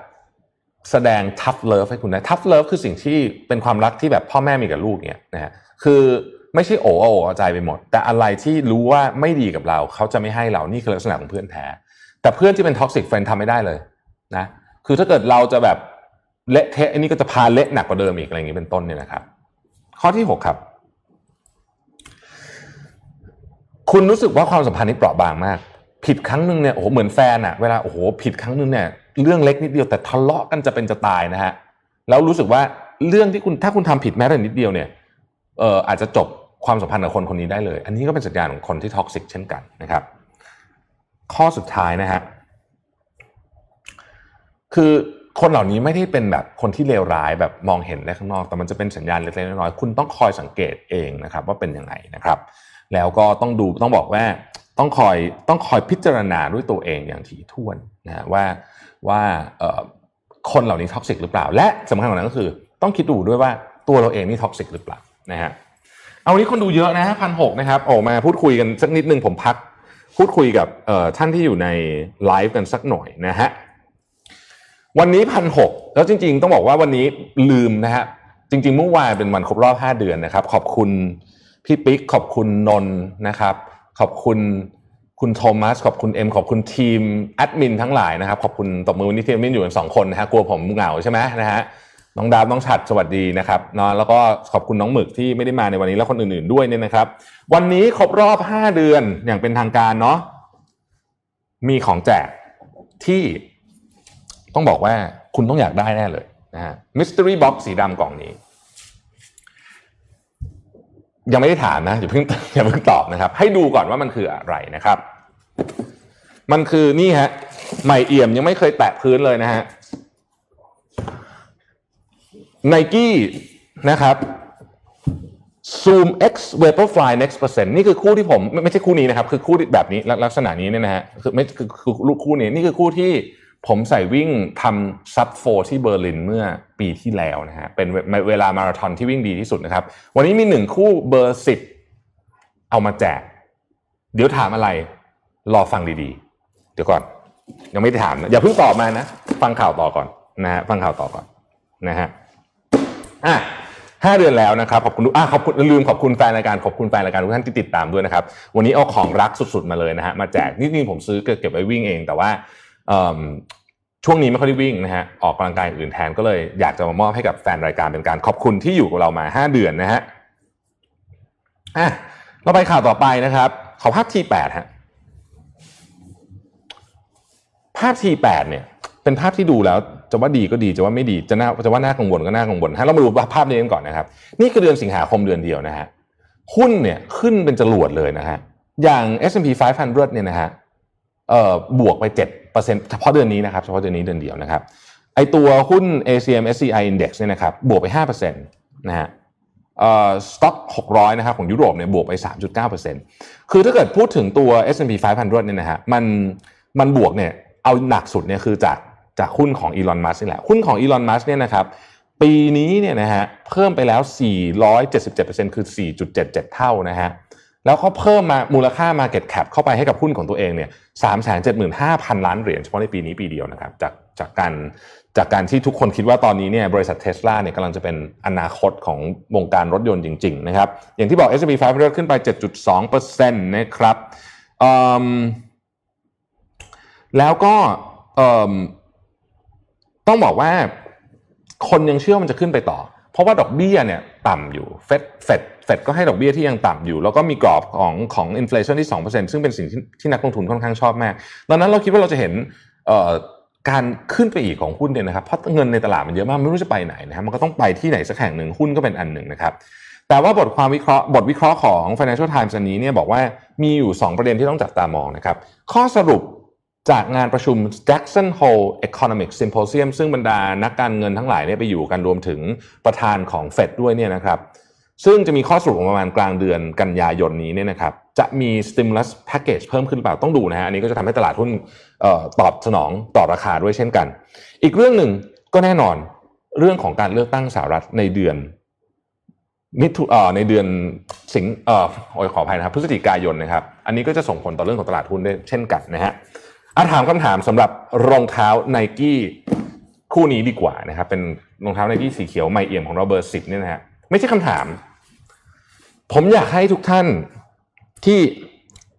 แสดง tough love ให้คุณได้ tough love คือสิ่งที่เป็นความรักที่แบบพ่อแม่มีกับลูกเนี่ยนะฮะคือไม่ใช่โอ๋เอาใจไปหมด แต่อะไรที่รู้ว่าไม่ดีกับเรา เขาจะไม่ให้เรานี่คือลักษณะของเพื่อนแท้ แต่เพื่อนที่เป็น toxic friend ทำไม่ได้เลยนะคือถ้าเกิดเราจะแบบเละเทะอันนี้ก็จะพาเละหนักกว่าเดิมอีกอะไรอย่างนี้เป็นต้นเนี่ยนะครับ ข้อที่ 6 ครับ คุณรู้สึกว่าความสัมพันธ์นี้เปราะบางมาก ผิดครั้งหนึ่งเนี่ยโอ้โหเหมือนแฟนอะเวลาโอ้โหผิดครั้งหนึ่งเนี่ยเรื่องเล็กนิดเดียวแต่ทะเลาะกันจะเป็นจะตายนะฮะแล้วรู้สึกว่าเรื่องที่คุณถ้าคุณทำผิดแม้แต่นิดเดียวเนี่ยเอออาจจะจบความสัมพันธ์กับคนคนนี้ได้เลย อันนี้ก็เป็นสัญญาณของคนที่ท็อกซิกเช่นกันนะครับ ข้อสุดท้ายนะฮะคือคนเหล่านี้ไม่ได้เป็นแบบคนที่เลวร้ายแบบมองเห็นได้ข้างนอก แต่มันจะเป็นสัญญาณเล็กๆน้อยๆคุณต้องคอยสังเกตเองนะครับ ว่าเป็นยังไงนะครับ แล้วก็ต้องดูต้องบอกว่าต้องคอยต้องคอยพิจารณาด้วยตัวเองอย่างถี่ถ้วนนะว่าว่าคนเหล่านี้ toxic หรือเปล่า และสำคัญกว่านั้นก็คือ ต้องคิดดูด้วยว่าตัวเราเองนี่ toxic หรือเปล่านะฮะเอาวันนี้คนดูเยอะนะฮะพันหกนะครับออกมาพูดคุยกันสักนิดนึงผมพักพูดคุยกับท่านที่อยู่ในไลฟ์กันสักหน่อยนะฮะวันนี้พันหกแล้วจริง ๆ ต้องบอกว่าวันนี้ลืมนะฮะจริง ๆ เมื่อวานเป็นวันครบรอบ 5 เดือนนะครับ ขอบคุณ พี่ปิ๊กขอบคุณนนนะครับ ขอบคุณคุณโทมัสขอบคุณเอ็มขอบคุณทีมแอดมินทั้งหลายนะครับ ขอบคุณตบมือวันนี้ทีมแอดมินอยู่กันสองคนนะฮะกลัวผมเหงาใช่ไหมนะฮะน้องดาวน้องฉัดสวัสดีนะครับเนาะแล้วก็ขอบคุณน้องหมึกที่ไม่ได้มาในวันนี้แล้วคนอื่นๆด้วยเนี่ยนะครับ วันนี้ครบรอบ 5 เดือนอย่างเป็นทางการเนาะมีของแจกที่ต้องบอกว่าคุณต้องอยากได้แน่เลยนะฮะ mystery box สีดำกล่องนี้ ยังไม่ได้ถามนะอย่าเพิ่งอย่าเพิ่งตอบนะครับ ให้ดูก่อนว่ามันคืออะไรนะครับ มันคือนี่ฮะใหม่เอี่ยมยังไม่เคยแตะพื้นเลยนะฮะไนกี้นะครับ Zoom X Vaporfly Next Percent นี่คือคู่ที่ผม ไม่ไม่ใช่คู่นี้นะครับ คือคู่แบบนี้ลักษณะนี้เนี่ยนะฮะคือไม่คือคือคู่นี้นี่คือคู่ที่ ผมใส่วิ่งทำซับโฟที่เบอร์ลินเมื่อปีที่แล้วนะฮะเป็นเวลามาราธอนที่วิ่งดีที่สุดนะครับ วันนี้มีหนึ่งคู่เบอร์สิบเอามาแจก เดี๋ยวถามอะไร รอฟังดีๆ เดี๋ยวก่อน ยังไม่ได้ถามนะอย่าเพิ่งตอบมานะ ฟังข่าวต่อก่อนนะฮะฟังข่าวต่อก่อนนะฮะอะห้าเดือนแล้วนะครับขอบคุณอะขอบคุณลืมขอบคุณแฟนรายการขอบคุณแฟนรายการทุกท่านที่ติดตามด้วยนะครับ วันนี้เอาของรักสุดๆมาเลยนะฮะมาแจกนี่นี่ผมซื้อเก็บไว้วิ่งเอง แต่ว่า ช่วงนี้ไม่ค่อยได้วิ่งนะฮะออกกำลังกายอื่นแทนก็เลยอยากจะมามอบให้กับแฟนรายการเป็นการขอบคุณที่อยู่กับเรามาห้าเดือนนะฮะอะเราไปข่าวต่อไปนะครับ ขอภาพทีแปดฮะภาพทีแปดเนี่ย เป็นภาพที่ดูแล้วจะว่าดีก็ดีจะว่าไม่ดีจะน่าจะว่าน่ากังวลก็น่ากังวลฮะเรามาดูภาพนี้กันก่อนนะครับ นี่คือเดือนสิงหาคมเดือนเดียวนะฮะหุ้นเนี่ยขึ้นเป็นจรวดเลยนะฮะอย่าง S&P 500 เนี่ยนะฮะเอ่อบวกไป7 เฉพาะเดือนนี้นะครับเฉพาะเดือนนี้เดือนเดียวนะครับไอตัวหุ้น ACM SCI Index เนี่ยนะครับบวกไป5%นะฮะเอ่อสต็อก600นะครับของยุโรปเนี่ยบวกไป 3.9%คือถ้าเกิดพูดถึงตัว S&P 500เนี่ยนะฮะมันมันบวกเนี่ยเอาหนักสุดเนี่ยคือจากจากหุ้นของอีลอนมัสนี่แหละหุ้นของอีลอนมัสเนี่ยนะครับปีนี้เนี่ยนะฮะเพิ่มไปแล้ว 477%คือ 4.77 เท่านะฮะ แล้วเขาเพิ่มมามูลค่า Market Cap เข้าไปให้กับหุ้นของตัวเองเนี่ยสามแสนเจ็ดหมื่นห้าพันล้านเหรียญเฉพาะในปีนี้ปีเดียวนะครับจากจากการจากการที่ทุกคนคิดว่าตอนนี้เนี่ยบริษัทเทสลาเนี่ยกำลังจะเป็นอนาคตของวงการรถยนต์จริง ๆ นะครับ อย่างที่บอก S&P 500 ขึ้นไป 7.2%นะครับแล้วก็ต้องบอกว่าคนยังเชื่อมันจะขึ้นไปต่อ เพราะว่าดอกเบี้ยเนี่ยต่ำอยู่เฟดเฟด เฟดก็ให้ดอกเบี้ยที่ยังต่ำอยู่ แล้วก็มีกรอบของของ inflation ที่ 2%ซึ่งเป็นสิ่งที่ที่นักลงทุนค่อนข้างชอบมากดังนั้นเราคิดว่าเราจะเห็นการขึ้นไปอีกของหุ้นเนี่ยนะครับเพราะเงินในตลาดมันเยอะมากไม่รู้จะไปไหนนะครับมันก็ต้องไปที่ไหนสักแห่งหนึ่งหุ้นก็เป็นอันหนึ่งนะครับแต่ว่าบทความวิเคราะห์บทวิเคราะห์ของ Financial Times อันนี้เนี่ยบอกว่ามีอยู่ 2 ประเด็นที่ต้องจับตามองนะครับข้อสรุปจากงานประชุม Jackson Hole Economic Symposium ซึ่งบรรดานักการเงินทั้งหลายเนี่ยไปอยู่กันรวมถึงประธานของเฟดด้วยเนี่ยนะครับ ซึ่งจะมีข้อสรุปประมาณกลางเดือนกันยายนนี้เนี่ยนะครับจะมี stimulus package เพิ่มขึ้นเปล่าต้องดูนะฮะอันนี้ก็จะทำให้ตลาดหุ้นตอบสนองต่อราคาด้วยเช่นกัน อีกเรื่องหนึ่งก็แน่นอนเรื่องของการเลือกตั้งสหรัฐในเดือนมิถุเอ่อในเดือนสิงเอ่อโอ้ยขออภัยนะครับพฤศจิกายนนะครับ อันนี้ก็จะส่งผลต่อเรื่องของตลาดหุ้นได้เช่นกันนะฮะอาถามคำถามสำหรับรองเท้าไนกี้คู่นี้ดีกว่านะครับ เป็นรองเท้าไนกี้สีเขียวไมเอี่ยมของเราเบอร์สิบเนี่ยนะฮะไม่ใช่คำถาม ผมอยากให้ทุกท่านที่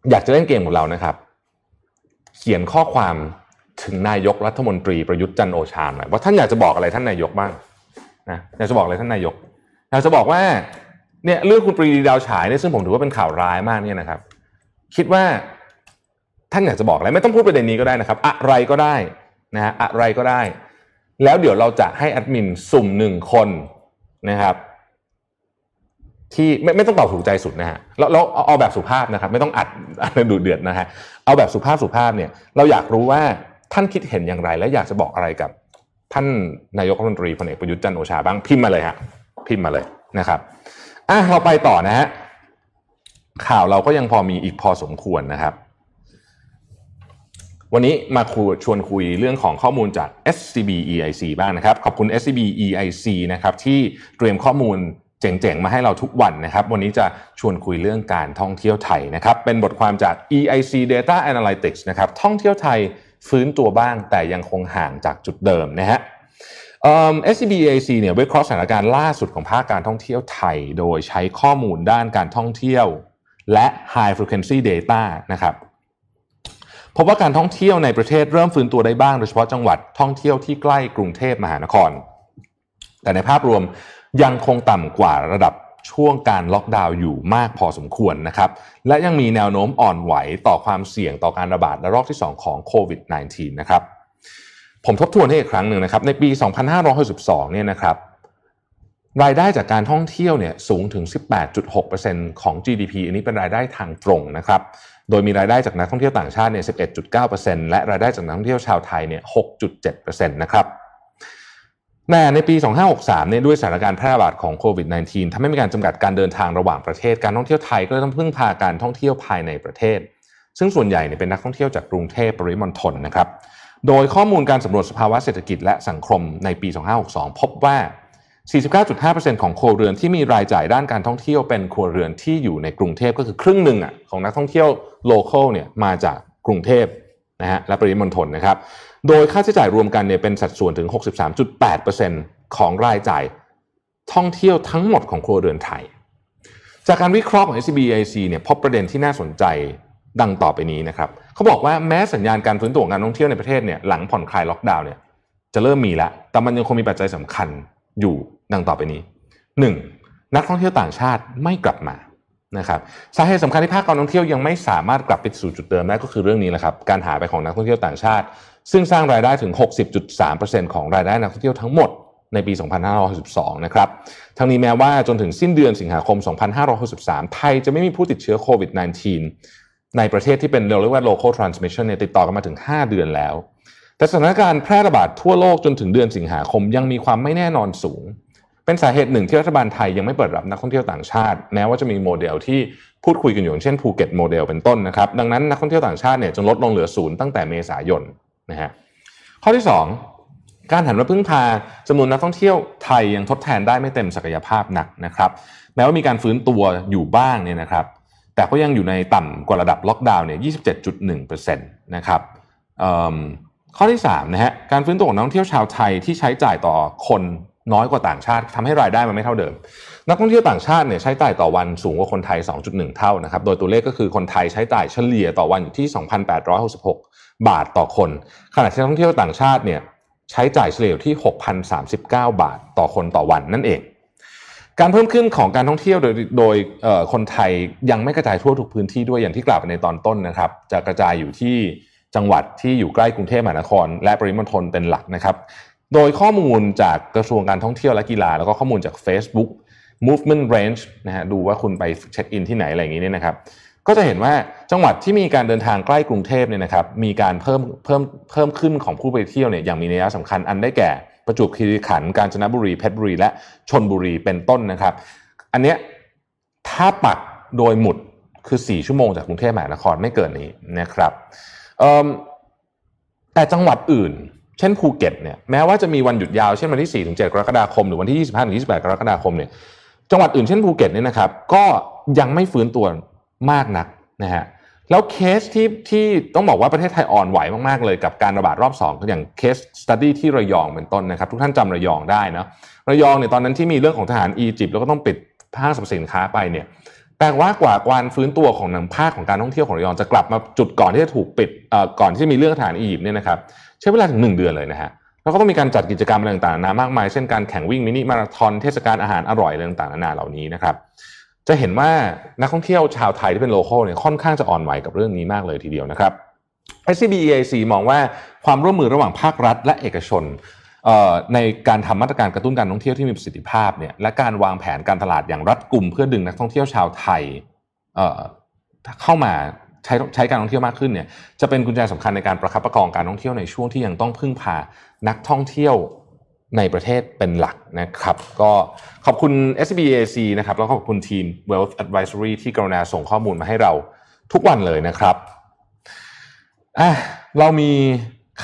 อยากจะเล่นเกมของเรานะครับ เขียนข้อความถึงนายกรัฐมนตรีประยุทธ์จันโอชาหน่อยว่าท่านอยากจะบอกอะไรท่านนายกบ้างนะอยากจะบอกอะไรท่านนายกอยากจะบอกว่าเนี่ยเรื่องคุณปรีดีดาวฉายเนี่ยซึ่งผมถือว่าเป็นข่าวร้ายมากเนี่ยนะครับ คิดว่าท่านอยากจะบอกอะไรไม่ต้องพูดประเด็นนี้ก็ได้นะครับ อะไรก็ได้นะฮะอะไรก็ได้ แล้วเดี๋ยวเราจะให้แอดมินสุ่มหนึ่งคนนะครับ ที่ไม่ไม่ต้องตอบถูกใจสุดนะฮะแล้วเราเอาแบบสุภาพนะครับ ไม่ต้องอัดอะไรดูเดือดนะฮะเอาแบบสุภาพสุภาพเนี่ย เราอยากรู้ว่าท่านคิดเห็นอย่างไร และอยากจะบอกอะไรกับ ท่านนายกรัฐมนตรีพลเอกประยุทธ์จันโอชาบ้างพิมพ์มาเลยฮะพิมพ์มาเลยนะครับอะเราไปต่อนะฮะข่าวเราก็ยังพอมีอีกพอสมควรนะครับ วันนี้มาชวนคุยเรื่องของข้อมูลจาก SCB EIC บ้างนะครับ ขอบคุณ SCB EIC นะครับที่เตรียมข้อมูล เจ๋งๆ มาให้เราทุกวันนะครับ วันนี้จะชวนคุยเรื่องการท่องเที่ยวไทยนะครับ เป็นบทความจาก EIC Data Analytics นะครับ ท่องเที่ยวไทยฟื้นตัวบ้างแต่ยังคงห่างจากจุดเดิมนะฮะ SCBAC เนี่ยวิเคราะห์สถานการณ์ล่าสุดของภาคการท่องเที่ยวไทย โดยใช้ข้อมูลด้านการท่องเที่ยว และ High Frequency Data นะครับพบว่าการท่องเที่ยวในประเทศเริ่มฟื้นตัวได้บ้าง โดยเฉพาะจังหวัดท่องเที่ยวที่ใกล้กรุงเทพมหานคร แต่ในภาพรวม ยังคงต่ำกว่าระดับช่วงการล็อกดาวน์อยู่มากพอสมควรนะครับ และยังมีแนวโน้มอ่อนไหวต่อความเสี่ยงต่อการระบาดระลอกที่ 2 ของโควิด -19 นะครับ ผมทบทวนให้อีกครั้งหนึ่งนะครับ ในปี 2562เนี่ยนะครับ รายได้จากการท่องเที่ยวเนี่ยสูงถึง 18.6%ของ GDP อันนี้เป็นรายได้ทางตรงนะครับ โดยมีรายได้จากนักท่องเที่ยวต่างชาติเนี่ย 11.9%และรายได้จากนักท่องเที่ยวชาวไทยเนี่ย 6.7%นะครับ แต่ในปี 2563 เนี่ยด้วยสถานการณ์แพร่ระบาดของโควิด -19 ทำให้มีการจำกัดการเดินทางระหว่างประเทศ การท่องเที่ยวไทยก็เลยต้องพึ่งพาการท่องเที่ยวภายในประเทศ ซึ่งส่วนใหญ่เนี่ยเป็นนักท่องเที่ยวจากกรุงเทพปริมณฑลนะครับ โดยข้อมูลการสำรวจสภาวะเศรษฐกิจและสังคมในปี 2562 พบว่า 49.5%ของครัวเรือนที่มีรายจ่ายด้านการท่องเที่ยวเป็นครัวเรือนที่อยู่ในกรุงเทพก็คือครึ่งหนึ่งอะของนักท่องเที่ยวโลเคอลเนี่ยมาจากกรุงเทพนะฮะและปริมณฑลนะครับ โดยค่าใช้จ่ายรวมกันเนี่ยเป็นสัดส่วนถึง 63.8%ของรายจ่ายท่องเที่ยวทั้งหมดของครัวเรือนไทย จากการวิเคราะห์ของ SBIC เนี่ยพบประเด็นที่น่าสนใจดังต่อไปนี้นะครับเขาบอกว่าแม้สัญญาณการฟื้นตัวการท่องเที่ยวในประเทศเนี่ยหลังผ่อนคลายล็อกดาวน์เนี่ยจะเริ่มมีแล้ว แต่มันยังคงมีปัจจัยสำคัญอยู่ดังต่อไปนี้ 1. นักท่องเที่ยวต่างชาติไม่กลับมานะครับสาเหตุสำคัญที่ภาคการท่องเที่ยวยังไม่สามารถกลับไปสู่จุดเดิมได้ก็คือเรื่องนี้แหละครับการหายไปของนักท่องเที่ยวต่างชาติ ซึ่งสร้างรายได้ถึง 60.3%ของรายได้นักท่องเที่ยวทั้งหมดในปี 2562 นะครับ ทั้งนี้แม้ว่าจนถึงสิ้นเดือนสิงหาคม 2563 ไทยจะไม่มีผู้ติดเชื้อโควิด -19 ในประเทศที่เป็นเรียกว่า local transmission เนี่ยติดต่อกันมาถึง 5 เดือนแล้ว แต่สถานการณ์แพร่ระบาดทั่วโลกจนถึงเดือนสิงหาคมยังมีความไม่แน่นอนสูง เป็นสาเหตุหนึ่งที่รัฐบาลไทยยังไม่เปิดรับนักท่องเที่ยวต่างชาติ แม้ว่าจะมีโมเดลที่พูดคุยกันอยู่เช่นภูเก็ตโมเดลเป็นต้นนะครับ ดังนั้นนักท่องเที่ยวต่างชาติเนี่ยจนลดลงเหลือศูนย์ตั้งแต่เมษายน นะฮะข้อที่ 2 การหันมาพึ่งพาจำนวนนักท่องเที่ยวไทยยังทดแทนได้ไม่เต็มศักยภาพนักนะครับแม้ว่ามีการฟื้นตัวอยู่บ้างเนี่ยนะครับ แต่ก็ยังอยู่ในต่ำกว่าระดับล็อกดาวน์เนี่ย27.1%นะครับข้อที่3นะฮะการฟื้นตัวของนักท่องเที่ยวชาวไทยที่ใช้จ่ายต่อคนน้อยกว่าต่างชาติทำให้รายได้มันไม่เท่าเดิม นักท่องเที่ยวต่างชาติเนี่ยใช้จ่ายต่อวันสูงกว่าคนไทย 2.1 เท่านะครับ โดยตัวเลขก็คือคนไทยใช้จ่ายเฉลี่ยต่อวันอยู่ที่ 2,866 บาทต่อคน ขณะที่นักท่องเที่ยวต่างชาติเนี่ยใช้จ่ายเฉลี่ยที่ 6,039 บาทต่อคนต่อวันนั่นเอง การเพิ่มขึ้นของการท่องเที่ยวโดยโดยคนไทยยังไม่กระจายทั่วทุกพื้นที่ด้วยอย่างที่กล่าวไปในตอนต้นนะครับ จะกระจายอยู่ที่จังหวัดที่อยู่ใกล้กรุงเทพมหานคร และปริมณฑลเป็นหลักนะครับ โดยข้อมูลจากกระทรวงการท่องเที่ยวและกีฬา แล้วก็ข้อมูลจาก Facebook Movement Range นะฮะดูว่าคุณไปเช็คอินที่ไหนอะไรอย่างนี้เนี่ยนะครับ ก็จะเห็นว่าจังหวัดที่มีการเดินทางใกล้กรุงเทพเนี่ยนะครับมีการเพิ่มเพิ่มเพิ่มขึ้นของผู้ไปเที่ยวเนี่ยอย่างมีนัยสำคัญอันได้แก่ประจวบคีรีขันธ์กาญจนบุรีเพชรบุรี และชลบุรีเป็นต้นนะครับ อันเนี้ยถ้าปักโดยหมุดคือ 4 ชั่วโมงจากกรุงเทพมหานครไม่เกินนี้นะครับแต่จังหวัดอื่น เช่นภูเก็ตเนี่ยแม้ว่าจะมีวันหยุดยาวเช่นวันที่ 4 ถึง 7 กรกฎาคม หรือวันที่ 25 ถึง 28 กรกฎาคมเนี่ยจังหวัดอื่นเช่นภูเก็ตเนี่ยนะครับก็ยังไม่ฟื้นตัว มากนักนะฮะแล้วเคสที่ที่ต้องบอกว่าประเทศไทยอ่อนไหวมากๆเลยกับการระบาดรอบ2ก็อย่าง case study ที่ระยองเป็นต้นนะครับ ทุกท่านจำระยองได้นะระยองเนี่ยตอนนั้นที่มีเรื่องของทหารอียิปต์แล้วก็ต้องปิดห้างสรรพสินค้าไปเนี่ยแต่ว่ากว่าการฟื้นตัวของหนังภาคของการท่องเที่ยวของระยองจะกลับมาจุดก่อนที่จะถูกปิดก่อนที่จะมีเรื่องทหารอียิปต์เนี่ยนะครับใช้เวลาถึง1เดือนเลยนะฮะแล้วก็ต้องมีการจัดกิจกรรมอะไรต่างๆนามากมาย เช่นการแข่งวิ่งมินิมาราธอนเทศกาลอาหารอร่อยอะไรต่างๆนานาเหล่านี้นะครับ จะเห็นว่านักท่องเที่ยวชาวไทยที่เป็น local เนี่ยค่อนข้างจะอ่อนไหวกับเรื่องนี้มากเลยทีเดียวนะครับ SCB EIC มองว่าความร่วมมือระหว่างภาครัฐ และเอกชนในการทำมาตรการกระตุ้นการท่องเที่ยวที่มีประสิทธิภาพเนี่ยและการวางแผนการตลาดอย่างรัดกุมเพื่อดึงนักท่องเที่ยวชาวไทยเข้ามาใช้ใช้การท่องเที่ยวมากขึ้นเนี่ยจะเป็นกุญแจสำคัญในการประคับประคองการท่องเที่ยวในช่วงที่ยังต้องพึ่งพานักท่องเที่ยว ในประเทศเป็นหลักนะครับ ก็ขอบคุณ SBAC นะครับ แล้วก็ขอบคุณทีม Wealth Advisory ที่กรุณาส่งข้อมูลมาให้เราทุกวันเลยนะครับอะเรามี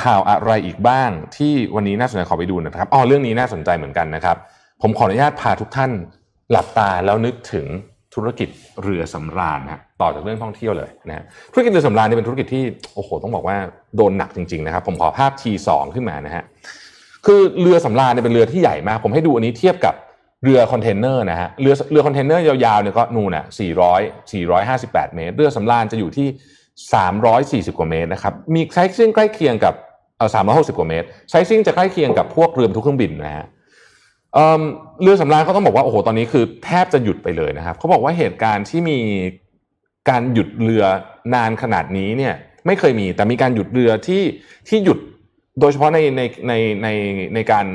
ข่าวอะไรอีกบ้างที่วันนี้น่าสนใจขอไปดูนะครับอ๋อเรื่องนี้น่าสนใจเหมือนกันนะครับ ผมขออนุญาตพาทุกท่านหลับตาแล้วนึกถึงธุรกิจเรือสำราญนะต่อจากเรื่องท่องเที่ยวเลยนะธุรกิจเรือสำราญนี่เป็นธุรกิจที่โอ้โหต้องบอกว่าโดนหนักจริงๆนะครับ ผมขอภาพ T2 ขึ้นมานะฮะ คือเรือสำราญเนี่ยเป็นเรือที่ใหญ่มาก ผมให้ดูอันนี้เทียบกับเรือคอนเทนเนอร์นะฮะเรือเรือคอนเทนเนอร์ยาวๆเนี่ยก็นู่นน่ะ400 458 เมตร เรือสำราญจะอยู่ที่ 340 กว่าเมตรนะครับมีไซซิ่งใกล้เคียงกับเออ360 กว่าเมตรไซซิ่งจะใกล้เคียงกับพวกเรือบรรทุกเครื่องบินนะฮะเรือสำราญเขาต้องบอกว่าโอ้โหตอนนี้คือแทบจะหยุดไปเลยนะครับเขาบอกว่าเหตุการณ์ที่มีการหยุดเรือนานขนาดนี้เนี่ยไม่เคยมี แต่มีการหยุดเรือที่ที่หยุด โดยเฉพาะในในในในในการ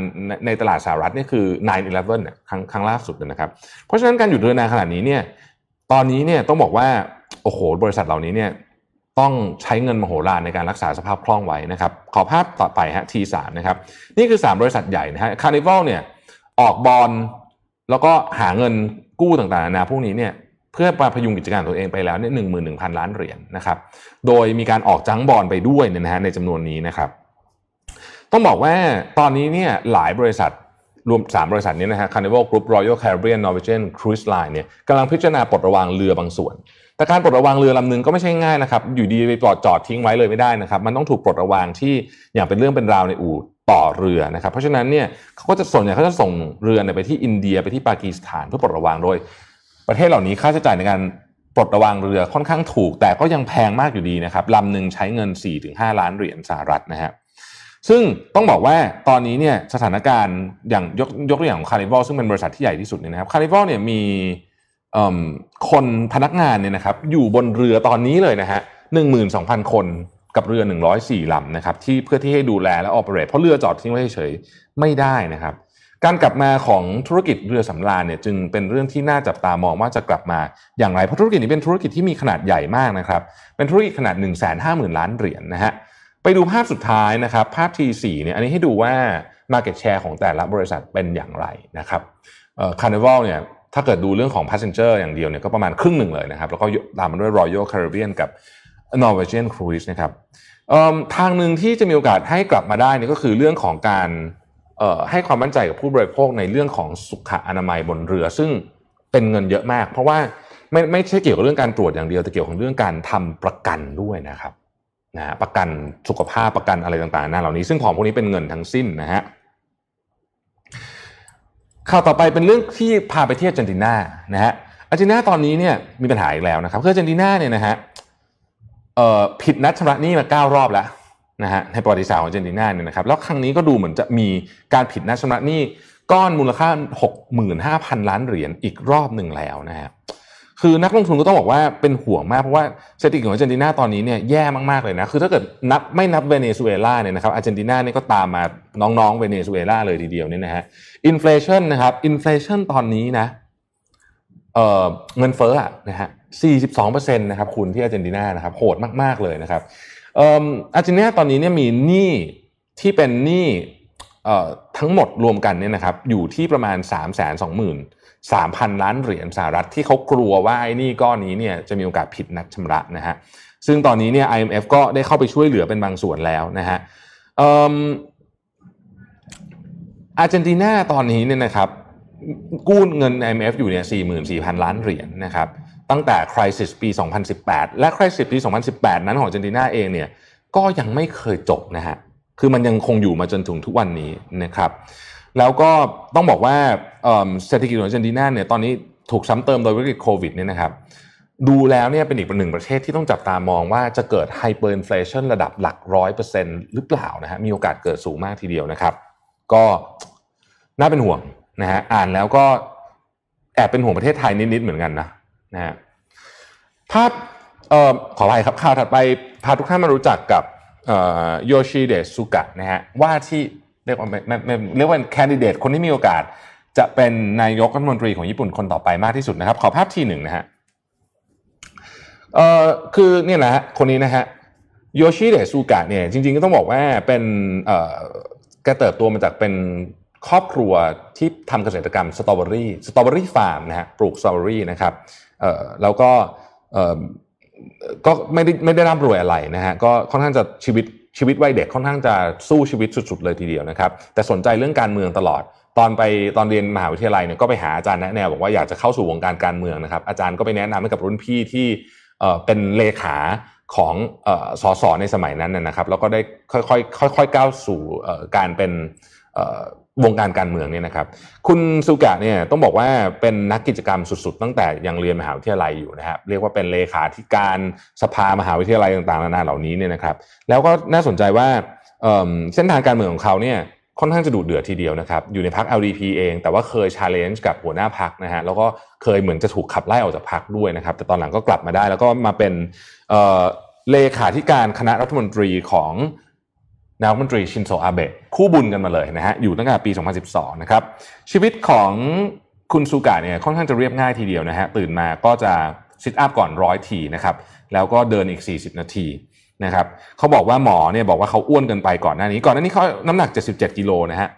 ในตลาดสหรัฐนี่คือ 9-11เนี่ยครั้งครั้งล่าสุดนะครับ เพราะฉะนั้นการหยุดเรือนานขนาดนี้เนี่ยตอนนี้เนี่ยต้องบอกว่าโอ้โหบริษัทเหล่านี้เนี่ยต้องใช้เงินมโหฬารในการรักษาสภาพคล่องไว้นะครับ ขอภาพต่อไปฮะ T3 นะครับ นี่คือ 3 บริษัทใหญ่นะฮะคาร์นิวัลเนี่ยออกบอลแล้วก็หาเงินกู้ต่างๆนานาพวกนี้เนี่ยเพื่อมาพยุงกิจการตัวเองไปแล้วเนี่ยหนึ่งหมื่นหนึ่งพันล้านเหรียญนะครับ โดยมีการออก junk bond ไปด้วยเนี่ยนะฮะในจำนวนนี้นะครับ ต้องบอกว่าตอนนี้เนี่ยหลายบริษัทรวม 3 บริษัทนี้นะฮะ Carnival Group Royal Caribbean Norwegian Cruise Line เนี่ยกำลังพิจารณาปลดระวางเรือบางส่วน แต่การปลดระวางเรือลำนึงก็ไม่ใช่ง่ายนะครับ อยู่ดีไปปลดจอดทิ้งไว้เลยไม่ได้นะครับ มันต้องถูกปลดระวางที่อย่างเป็นเรื่องเป็นราวในอู่ต่อเรือนะครับ เพราะฉะนั้นเนี่ยเขาก็จะส่วนใหญ่เขาจะส่งเรือไปที่อินเดียไปที่ปากีสถานเพื่อปลดระวางโดย ประเทศเหล่านี้ค่าใช้จ่ายในการปลดระวางเรือค่อนข้างถูก แต่ก็ยังแพงมากอยู่ดีนะครับลำหนึ่งใช้เงิน 4-5 ล้านเหรียญสหรัฐนะฮะ ซึ่งต้องบอกว่าตอนนี้เนี่ยสถานการณ์อย่างยกยกตัวอย่างของคาร์นิวัลซึ่งเป็นบริษัทที่ใหญ่ที่สุดเนี่ยนะครับคาร์นิวัลเนี่ยมีคนพนักงานเนี่ยนะครับอยู่บนเรือตอนนี้เลยนะฮะหนึ่งหมื่นสองพันคนกับเรือ 104ลำนะครับที่เพื่อที่ให้ดูแลและ operate เพราะเรือจอดทิ้งไว้เฉยไม่ได้นะครับ การกลับมาของธุรกิจเรือสำราญเนี่ยจึงเป็นเรื่องที่น่าจับตามองว่าจะกลับมาอย่างไรเพราะธุรกิจนี้เป็นธุรกิจที่มีขนาดใหญ่มากนะครับเป็นธุรกิจขนาด 1 5 0 0 0 0 ล้านเหรียญนนะฮะ ไปดูภาพสุดท้ายนะครับภาพ T4 เนี่ยอันนี้ให้ดูว่า Market Share ของแต่ละบริษัทเป็นอย่างไรนะครับเอ่อ Carnival เนี่ยถ้าเกิดดูเรื่องของ Passenger อย่างเดียวเนี่ยก็ประมาณครึ่งหนึ่งเลยนะครับ แล้วก็ตามมาด้วย Royal Caribbean กับ Norwegian Cruise นะครับทางหนึ่งที่จะมีโอกาสให้กลับมาได้นี่ก็คือเรื่องของการให้ความมั่นใจกับผู้บริโภคในเรื่องของสุขอนามัยบนเรือ ซึ่งเป็นเงินเยอะมาก เพราะว่าไม่ไม่ใช่เกี่ยวกับเรื่องการตรวจอย่างเดียวแต่เกี่ยวกับเรื่องการทำประกันด้วยนะครับ นะประกันสุขภาพประกันอะไรต่างๆนะเหล่านี้ซึ่งของพวกนี้เป็นเงินทั้งสิ้นนะฮะข่าวต่อไปเป็นเรื่องที่พาไปเที่ยวอาร์เจนตินานะฮะอาร์เจนตินาตอนนี้เนี่ยมีปัญหาอีกแล้วนะครับคืออาร์เจนตินาเนี่ยนะฮะผิดนัดชำระหนี้มาเก้ารอบแล้วนะฮะในประวัติศาสตร์ของอาร์เจนตินาเนี่ยนะครับแล้วครั้งนี้ก็ดูเหมือนจะมีการผิดนัดชำระหนี้ก้อนมูลค่า 65,000 ล้านเหรียญอีกรอบหนึ่งแล้วนะฮะ คือนักลงทุนก็ต้องบอกว่าเป็นห่วงมากเพราะว่าเศรษฐกิจของอาร์เจนตินาตอนนี้เนี่ยแย่มากๆเลยนะคือถ้าเกิดนับไม่นับเวเนซุเอลาเนี่ยนะครับอาร์เจนตินาเนี่ยก็ตามมาน้องๆเวเนซุเอลาเลยทีเดียวเนี่ยนะฮะ inflation นะครับ inflation ตอนนี้นะเอ่อเงินเฟ้ออะนะฮะ42%นะครับคุณที่อาร์เจนตินานะครับโหดมากๆเลยนะครับเอ่ออาร์เจนตินาตอนนี้เนี่ยมีหนี้ที่เป็นหนี้เอ่อทั้งหมดรวมกันเนี่ยนะครับอยู่ที่ประมาณ 3 2 0 0 0 0 3,000 ล้านเหรียญสหรัฐที่เขากลัวว่าไอ้นี่ก้อนนี้เนี่ยจะมีโอกาสผิดนัดชำระนะฮะซึ่งตอนนี้เนี่ย IMF ก็ได้เข้าไปช่วยเหลือเป็นบางส่วนแล้วนะฮะอาร์เจนตินาตอนนี้เนี่ยนะครับกู้เงิน IMF อยู่เนี่ย44,000 ล้านเหรียญนนะครับตั้งแต่ crisis ปี 2018 และ crisis ปี 2018 นั้นของอาร์เจนตินาเองเนี่ยก็ยังไม่เคยจบนะฮะคือมันยังคงอยู่มาจนถึงทุกวันนี้นะครับ แล้วก็ต้องบอกว่าเศรษฐกิจของอาร์เจนตินาเนี่ยตอนนี้ถูกซ้ำเติมโดยวิกฤตโควิดเนี่ยนะครับดูแล้วเนี่ยเป็นอีกหนึ่งประเทศที่ต้องจับตามองว่าจะเกิด hyperinflation ระดับหลักร้อยเปอร์เซ็นต์หรือเปล่านะฮะมีโอกาสเกิดสูงมากทีเดียวนะครับ ก็น่าเป็นห่วงนะฮะอ่านแล้วก็แอบเป็นห่วงประเทศไทยนิดๆเหมือนกันนะนะฮะภาพเอ่อขออภัยครับข่าวถัดไปพาทุกท่านมารู้จักกับโยชิเดะสุกะนะฮะว่าที่ เรียกว่าเรียกว่าแคนดิเดตคนที่มีโอกาส จะเป็นนายกรัฐมนตรีของญี่ปุ่นคนต่อไปมากที่สุดนะครับ ขอภาพทีหนึ่งนะฮะเอ่อคือเนี่ยนะฮะคนนี้นะฮะโยชิเดะสุกะเนี่ยจริงๆก็ต้องบอกว่าเป็นเอ่อแกเติบโตมาจากเป็นครอบครัวที่ทำเกษตรกรรมสตรอเบอรี่สตรอเบอรี่ฟาร์มนะฮะปลูกสตรอเบอรี่นะครับเอ่อแล้วก็เอ่อก็ไม่ได้ไม่ได้ร่ำรวยอะไรนะฮะก็ค่อนข้างจะชีวิต ชีวิตวัยเด็กค่อนข้างจะสู้ชีวิตสุดๆเลยทีเดียวนะครับ แต่สนใจเรื่องการเมืองตลอด ตอนไปตอนเรียนมหาวิทยาลัยเนี่ยก็ไปหาอาจารย์แนะแนวบอกว่าอยากจะเข้าสู่วงการการเมืองนะครับ อาจารย์ก็ไปแนะนำให้กับรุ่นพี่ที่เป็นเลขาของสสในสมัยนั้นนะครับ แล้วก็ได้ค่อยๆค่อยๆก้าวสู่การเป็น วงการการเมืองเนี่ยนะครับ คุณสุกะเนี่ยต้องบอกว่าเป็นนักกิจกรรมสุดๆ ตั้งแต่ยังเรียนมหาวิทยาลัยอยู่นะครับเรียกว่าเป็นเลขาธิการสภามหาวิทยาลัยต่างๆนานาเหล่านี้เนี่ยนะครับ แล้วก็น่าสนใจว่าเส้นทางการเมืองของเขาเนี่ยค่อนข้างจะดุเดือดทีเดียวนะครับ อยู่ในพัก LDP เอง แต่ว่าเคยชาร์เลนจ์กับหัวหน้าพักนะฮะแล้วก็เคยเหมือนจะถูกขับไล่ออกจากพักด้วยนะครับ แต่ตอนหลังก็กลับมาได้ แล้วก็มาเป็นเลขาธิการคณะรัฐมนตรีของ นายกรัฐมนตรีชินโซอาเบะคู่บุญกันมาเลยนะฮะอยู่ตั้งแต่ปี 2012 นะครับ ชีวิตของคุณซูกะเนี่ยค่อนข้างจะเรียบง่ายทีเดียวนะฮะตื่นมาก็จะซิทอัพก่อนร้อยทีนะครับแล้วก็เดินอีก 40 นาทีนะครับเขาบอกว่าหมอเนี่ยบอกว่าเขาอ้วนเกินไปก่อนหน้านี้ ก่อนหน้านี้เขาน้ำหนัก 77 กิโลนะฮะ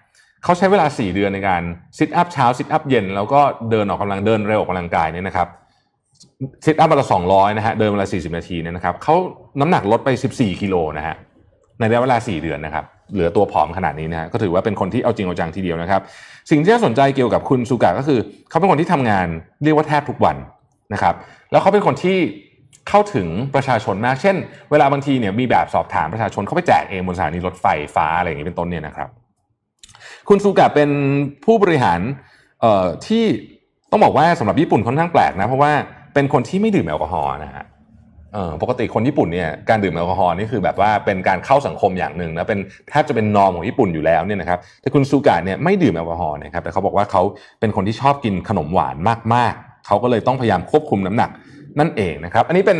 เขาใช้เวลา 4 เดือนในการ sit-up เช้า sit-up เย็น แล้วก็เดินออกกำลังเดินเร็วออกกำลังกายเนี่ยนะครับ sit-up วันละ200นะฮะเดินเวลา40 นาทีเนี่ยนะครับเขาน้ำหนักลดไป 14 กิโลนะฮะ ในระยะเวลา 4 เดือนนะครับเหลือตัวผอมขนาดนี้นะฮะก็ถือว่าเป็นคนที่เอาจริงเอาจังทีเดียวนะครับ สิ่งที่น่าสนใจเกี่ยวกับคุณสุกะก็คือ เขาเป็นคนที่ทำงานเรียกว่าแทบทุกวันนะครับ แล้วเขาเป็นคนที่เข้าถึงประชาชนมาก เช่น เวลาบางทีเนี่ยมีแบบสอบถามประชาชนเขาไปแจกเองบนสถานีรถไฟฟ้าอะไรอย่างนี้เป็นต้นเนี่ยนะครับ คุณสุกะเป็นผู้บริหารที่ต้องบอกว่าสำหรับญี่ปุ่นค่อนข้างแปลกนะเพราะว่าเป็นคนที่ไม่ดื่มแอลกอฮอล์นะฮะ ปกติคนญี่ปุ่นเนี่ยการดื่มแอลกอฮอล์นี่คือแบบว่าเป็นการเข้าสังคมอย่างหนึ่งนะเป็นแทบจะเป็นนอมของญี่ปุ่นอยู่แล้วเนี่ยนะครับแต่คุณซูกะเนี่ยไม่ดื่มแอลกอฮอล์นะครับแต่เขาบอกว่าเขาเป็นคนที่ชอบกินขนมหวานมากๆ เขาก็เลยต้องพยายามควบคุมน้ำหนักนั่นเองนะครับ อันนี้เป็น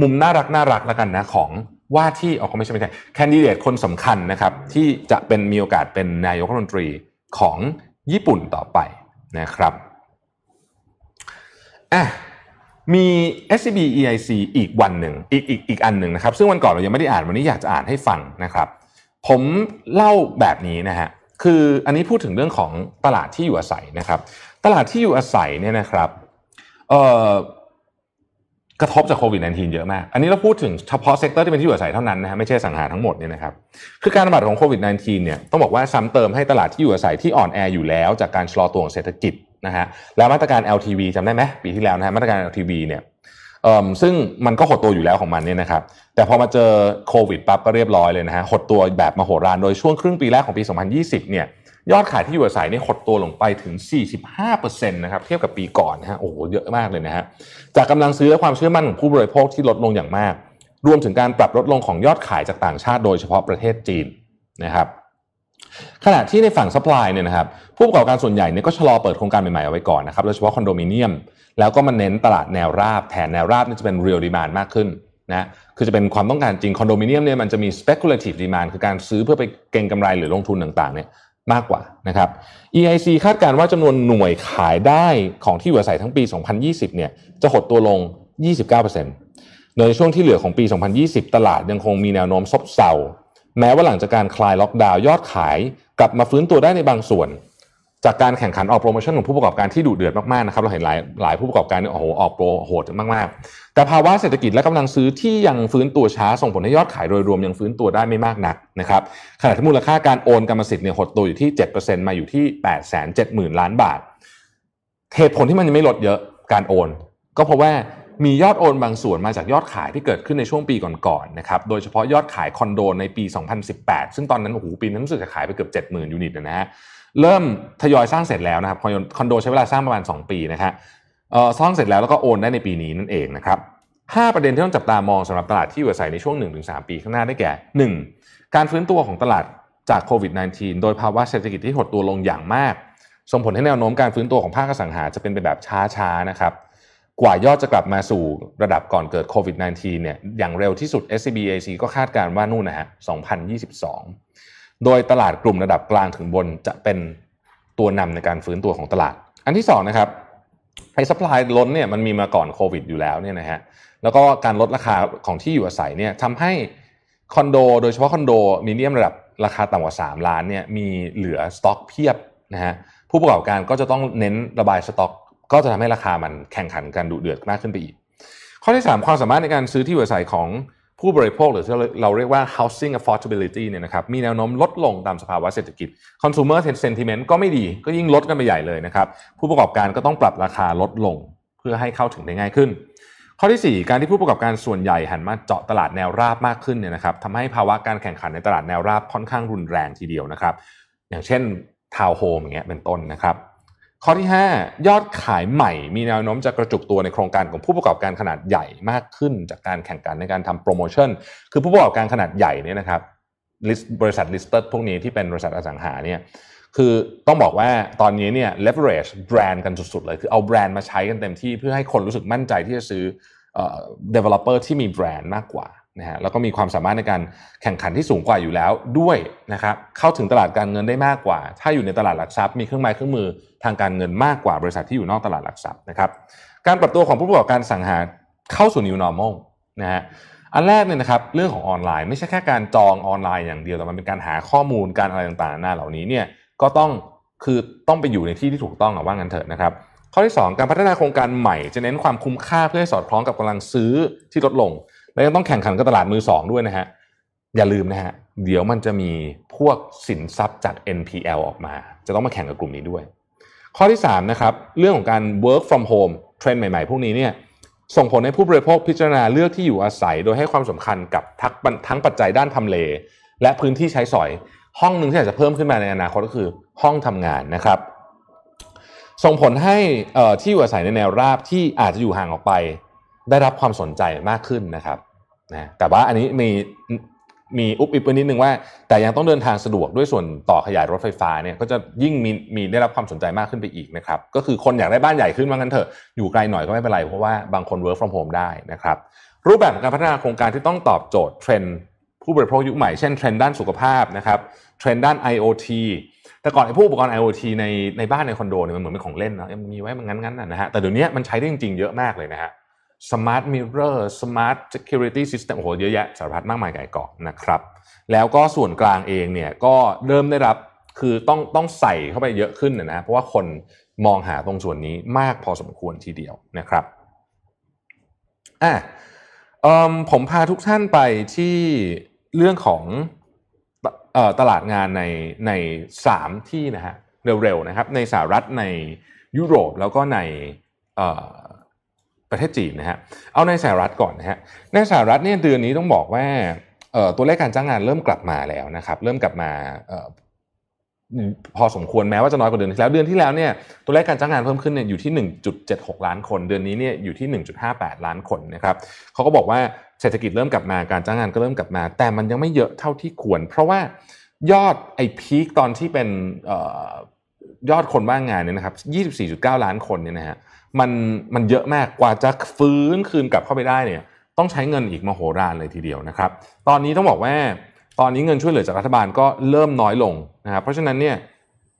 มุมน่ารักน่ารักแล้วกันนะของว่าที่ออกไม่ใช่ไม่ใช่แคนดิเดตคนสำคัญนะครับที่จะเป็นมีโอกาสเป็นนายกรัฐมนตรีของญี่ปุ่นต่อไปนะครับอะ มี SCB EIC อีกวันหนึ่งอีกอีกอีกอันหนึ่งนะครับ ซึ่งวันก่อนเรายังไม่ได้อ่านวันนี้อยากจะอ่านให้ฟังนะครับ ผมเล่าแบบนี้นะฮะคืออันนี้พูดถึงเรื่องของตลาดที่อยู่อาศัยนะครับ ตลาดที่อยู่อาศัยเนี่ยนะครับเอ่อกระทบจากโควิด -19 เยอะมาก อันนี้เราพูดถึงเฉพาะ sector ที่เป็นที่อยู่อาศัยเท่านั้นนะฮะไม่ใช่อสังหาทั้งหมดเนี่ยนะครับ คือการระบาดของโควิด -19 เนี่ยต้องบอกว่าซ้ำเติมให้ตลาดที่อยู่อาศัยที่อ่อนแออยู่แล้ว จากการชะลอตัวของเศรษฐกิจ นะฮะแล้วมาตรการ LTV จำได้ไหมปีที่แล้วนะฮะมาตรการ LTV เนี่ยซึ่งมันก็หดตัวอยู่แล้วของมันเนี่ยนะครับแต่พอมาเจอโควิดปั๊บก็เรียบร้อยเลยนะฮะหดตัวแบบมโหฬารโดยช่วงครึ่งปีแรกของปี 2020 เนี่ยยอดขายที่อยู่อาศัยเนี่ยหดตัวลงไปถึง 45%นะครับเทียบกับปีก่อนนะฮะโอ้โหเยอะมากเลยนะฮะจากกำลังซื้อและความเชื่อมั่นของผู้บริโภคที่ลดลงอย่างมาก รวมถึงการปรับลดลงของยอดขายจากต่างชาติโดยเฉพาะประเทศจีนนะครับขณะที่ในฝั่ง supply เนี่ยนะครับ ผู้ประกอบการส่วนใหญ่เนี่ยก็ชะลอเปิดโครงการใหม่ๆเอาไว้ก่อนนะครับโดยเฉพาะคอนโดมิเนียม แล้วก็มาเน้นตลาดแนวราบแทนแนวราบนี่จะเป็น real demand มากขึ้นนะคือจะเป็นความต้องการจริงคอนโดมิเนียมเนี่ยมันจะมี speculative demand คือการซื้อเพื่อไปเก็งกำไรหรือลงทุนต่างๆเนี่ยมากกว่านะครับ EIC คาดการณ์ว่าจำนวนหน่วยขายได้ของที่อยู่อาศัยทั้งปี 2020 เนี่ยจะหดตัวลง 29%โดยในช่วงที่เหลือของปี 2020 ตลาดยังคงมีแนวโน้มซบเซาแม้ว่าหลังจากการคลายล็อกดาวน์ยอดขายกลับมาฟื้นตัวได้ในบางส่วน จากการแข่งขันออกโปรโมชั่นของผู้ประกอบการที่ดุเดือดมากๆนะครับเราเห็นหลายหลายผู้ประกอบการเนี่ยโอ้โหออกโปรโหดมากๆ แต่ภาวะเศรษฐกิจและกำลังซื้อที่ยังฟื้นตัวช้าส่งผลให้ยอดขายโดยรวมยังฟื้นตัวได้ไม่มากนักนะครับขณะที่มูลค่าการโอนกรรมสิทธิ์เนี่ยหดตัวอยู่ที่ 7%มาอยู่ที่ 870,000 ล้านบาทเหตุผลที่มันยังไม่ลดเยอะการโอน ก็เพราะว่ามียอดโอนบางส่วนมาจากยอดขายที่เกิดขึ้นในช่วงปีก่อนๆนะครับ โดยเฉพาะยอดขายคอนโดในปี 2018 ซึ่งตอนนั้นโอ้โหปีนั้นรู้สึกจะขายไปเกือบ 70,000 ยูนิตนะฮะ เริ่มทยอยสร้างเสร็จแล้วนะครับคอนโดใช้เวลาสร้างประมาณ 2 ปีนะฮะสร้างเสร็จแล้วแล้วก็โอนได้ในปีนี้นั่นเองนะครับ5ประเด็นที่ต้องจับตามองสำหรับตลาดที่อยู่อาศัยในช่วง 1-3 ปีข้างหน้าได้แก่ 1. การฟื้นตัวของตลาดจากโควิด -19 โดยภาวะเศรษฐกิจที่หดตัวลงอย่างมาก ส่งผลให้แนวโน้มการฟื้นตัวของภาคอสังหาจะเป็นไปแบบช้าๆนะครับกว่ายอดจะกลับมาสู่ระดับก่อนเกิดโควิด -19 เนี่ยอย่างเร็วที่สุด SCB AC ก็คาดการณ์ว่านู่นนะฮะ2022 โดยตลาดกลุ่มระดับกลางถึงบนจะเป็นตัวนำในการฟื้นตัวของตลาด อันที่2นะครับไอ้สป라이ล้นเนี่ยมันมีมาก่อนโควิดอยู่แล้วเนี่ยนะฮะแล้วก็การลดราคาของที่อยู่อาศัยเนี่ยทำให้คอนโดโดยเฉพาะคอนโดมีเดียมระดับราคาต่ำกว่า 3 ล้านเนี่ยมีเหลือสต็อกเพียบนะฮะผู้ประกอบการก็จะต้องเน้นระบายสต็อก ก็จะทำให้ราคามันแข่งขันกันดุเดือดมากขึ้นไปอีก ข้อที่ 3 ความสามารถในการซื้อที่อยู่อาศัยของ ผู้บริโภคหรือที่เราเรียกว่า housing affordability เนี่ยนะครับมีแนวโน้มลดลงตามสภาวะเศรษฐกิจ consumer sentiment ก็ไม่ดีก็ยิ่งลดกันไปใหญ่เลยนะครับผู้ประกอบการก็ต้องปรับราคาลดลงเพื่อให้เข้าถึงได้ง่ายขึ้น ข้อที่ 4 การที่ผู้ประกอบการส่วนใหญ่หันมาเจาะตลาดแนวราบมากขึ้นเนี่ยนะครับทำให้ภาวะการแข่งขันในตลาดแนวราบค่อนข้างรุนแรงทีเดียวนะครับ อย่างเช่นทาวน์โฮมอย่างเงี้ยเป็นต้นนะครับ ข้อที่ 5 ยอดขายใหม่ มีแนวโน้มจะกระจุกตัวในโครงการของผู้ประกอบการขนาดใหญ่มากขึ้น จากการแข่งขันในการทำโปรโมชั่น คือผู้ประกอบการขนาดใหญ่เนี่ยนะครับบริษัท listed พวกนี้ที่เป็นบริษัทอสังหาเนี่ยคือต้องบอกว่าตอนนี้เนี่ย leverage แบรนด์กันสุดๆ เลย คือเอาแบรนด์มาใช้กันเต็มที่เพื่อให้คนรู้สึกมั่นใจที่จะซื้อ developer ที่มีแบรนด์มากกว่า นะฮะแล้วก็มีความสามารถในการแข่งขันที่สูงกว่าอยู่แล้วด้วยนะครับเข้าถึงตลาดการเงินได้มากกว่า ถ้าอยู่ในตลาดหลักทรัพย์มีเครื่องไม้เครื่องมือทางการเงินมากกว่าบริษัทที่อยู่นอกตลาดหลักทรัพย์นะครับการปรับตัวของผู้ประกอบการสังหาเข้าสู่ new normal นะฮะอันแรกเนี่ยนะครับเรื่องของออนไลน์ไม่ใช่แค่การจองออนไลน์อย่างเดียวแต่มันเป็นการหาข้อมูลการอะไรต่างๆหน้าเหล่านี้เนี่ยก็ต้องคือต้องไปอยู่ในที่ที่ถูกต้องอว่างั้นเถอะนะครับข้อที่ 2 การพัฒนาโครงการใหม่จะเน้นความคุ้มค่าเพื่อให้สอดคล้องกับกำลังซื้อที่ลดลง และยังต้องแข่งขันกับตลาดมือสองด้วยนะฮะอย่าลืมนะฮะเดี๋ยวมันจะมีพวกสินทรัพย์จาก NPL ออกมา จะต้องมาแข่งกับกลุ่มนี้ด้วย ข้อที่3นะครับเรื่องของการ work from home เทรนด์ใหม่ๆ พวกนี้เนี่ยส่งผลให้ผู้บริโภคพิจารณาเลือกที่อยู่อาศัย โดยให้ความสำคัญกับทั้งปัจจัยด้านทำเล และพื้นที่ใช้สอย ห้องหนึ่งที่อาจจะเพิ่มขึ้นมาในอนาคตก็คือห้องทำงานนะครับ ส่งผลให้ที่อยู่อาศัยในแนวราบที่อาจจะอยู่ห่างออกไป ได้รับความสนใจมากขึ้นนะครับนะแต่ว่าอันนี้มีมีอุบอิบไปนิดนึงว่า แต่ยังต้องเดินทางสะดวกด้วยส่วนต่อขยายรถไฟฟ้าเนี่ยก็จะยิ่งมีมีได้รับความสนใจมากขึ้นไปอีกนะครับก็คือคนอยากได้บ้านใหญ่ขึ้นว่างั้นเถอะอยู่ไกลหน่อยก็ไม่เป็นไรเพราะว่าบางคน work from home ได้นะครับรูปแบบการพัฒนาโครงการที่ต้องตอบโจทย์เทรนด์ผู้บริโภคยุคใหม่เช่นเทรนด์ด้านสุขภาพนะครับเทรนด์ด้าน IoT แต่ก่อนไอ้ผู้อุปกรณ์ IoT ในในบ้านในคอนโดเนี่ยมันเหมือนเป็นของเล่นเนาะมีไว้มันงั้นๆนะฮะแต่เดี๋ยวนี้มันใช้ได้จริงๆเยอะมากเลยนะฮะ Smart Mirror Smart Security System โอ้โหเยอะแยะสารพัดมากมายไก่เกาะนะครับ แล้วก็ส่วนกลางเองเนี่ยก็เริ่มได้รับคือต้องต้องใส่เข้าไปเยอะขึ้นนะเพราะว่าคนมองหาตรงส่วนนี้มากพอสมควรทีเดียวนะครับอะผมพาทุกท่านไปที่เรื่องของตลาดงานในในสามที่นะฮะเร็วๆนะครับในสหรัฐในยุโรปแล้วก็ใน ประเทศจีนนะฮะเอาในสหรัฐก่อนนะฮะในสหรัฐเนี่ยเดือนนี้ต้องบอกว่าตัวเลขการจ้างงานเริ่มกลับมาแล้วนะครับเริ่มกลับมาพอสมควรแม้ว่าจะน้อยกว่าเดือนที่แล้วเดือนที่แล้วเนี่ยตัวเลขการจ้างงานเพิ่มขึ้นเนี่ยอยู่ที่ 1.76 ล้านคน เดือนนี้เนี่ยอยู่ที่ 1.58 ล้านคนนะครับเขาก็บอกว่าเศรษฐกิจเริ่มกลับมาการจ้างงานก็เริ่มกลับมา แต่มันยังไม่เยอะเท่าที่ควร เพราะว่ายอดไอ้พีคตอนที่เป็นยอดคนว่างงานเนี่ยนะครับ 24.9 ล้านคนเนี่ยนะฮะ มันมันเยอะมากกว่าจะฟื้นคืนกลับเข้าไปได้เนี่ย ต้องใช้เงินอีกมโหฬารเลยทีเดียวนะครับ ตอนนี้ต้องบอกว่าตอนนี้เงินช่วยเหลือจากรัฐบาลก็เริ่มน้อยลงนะครับเพราะฉะนั้นเนี่ย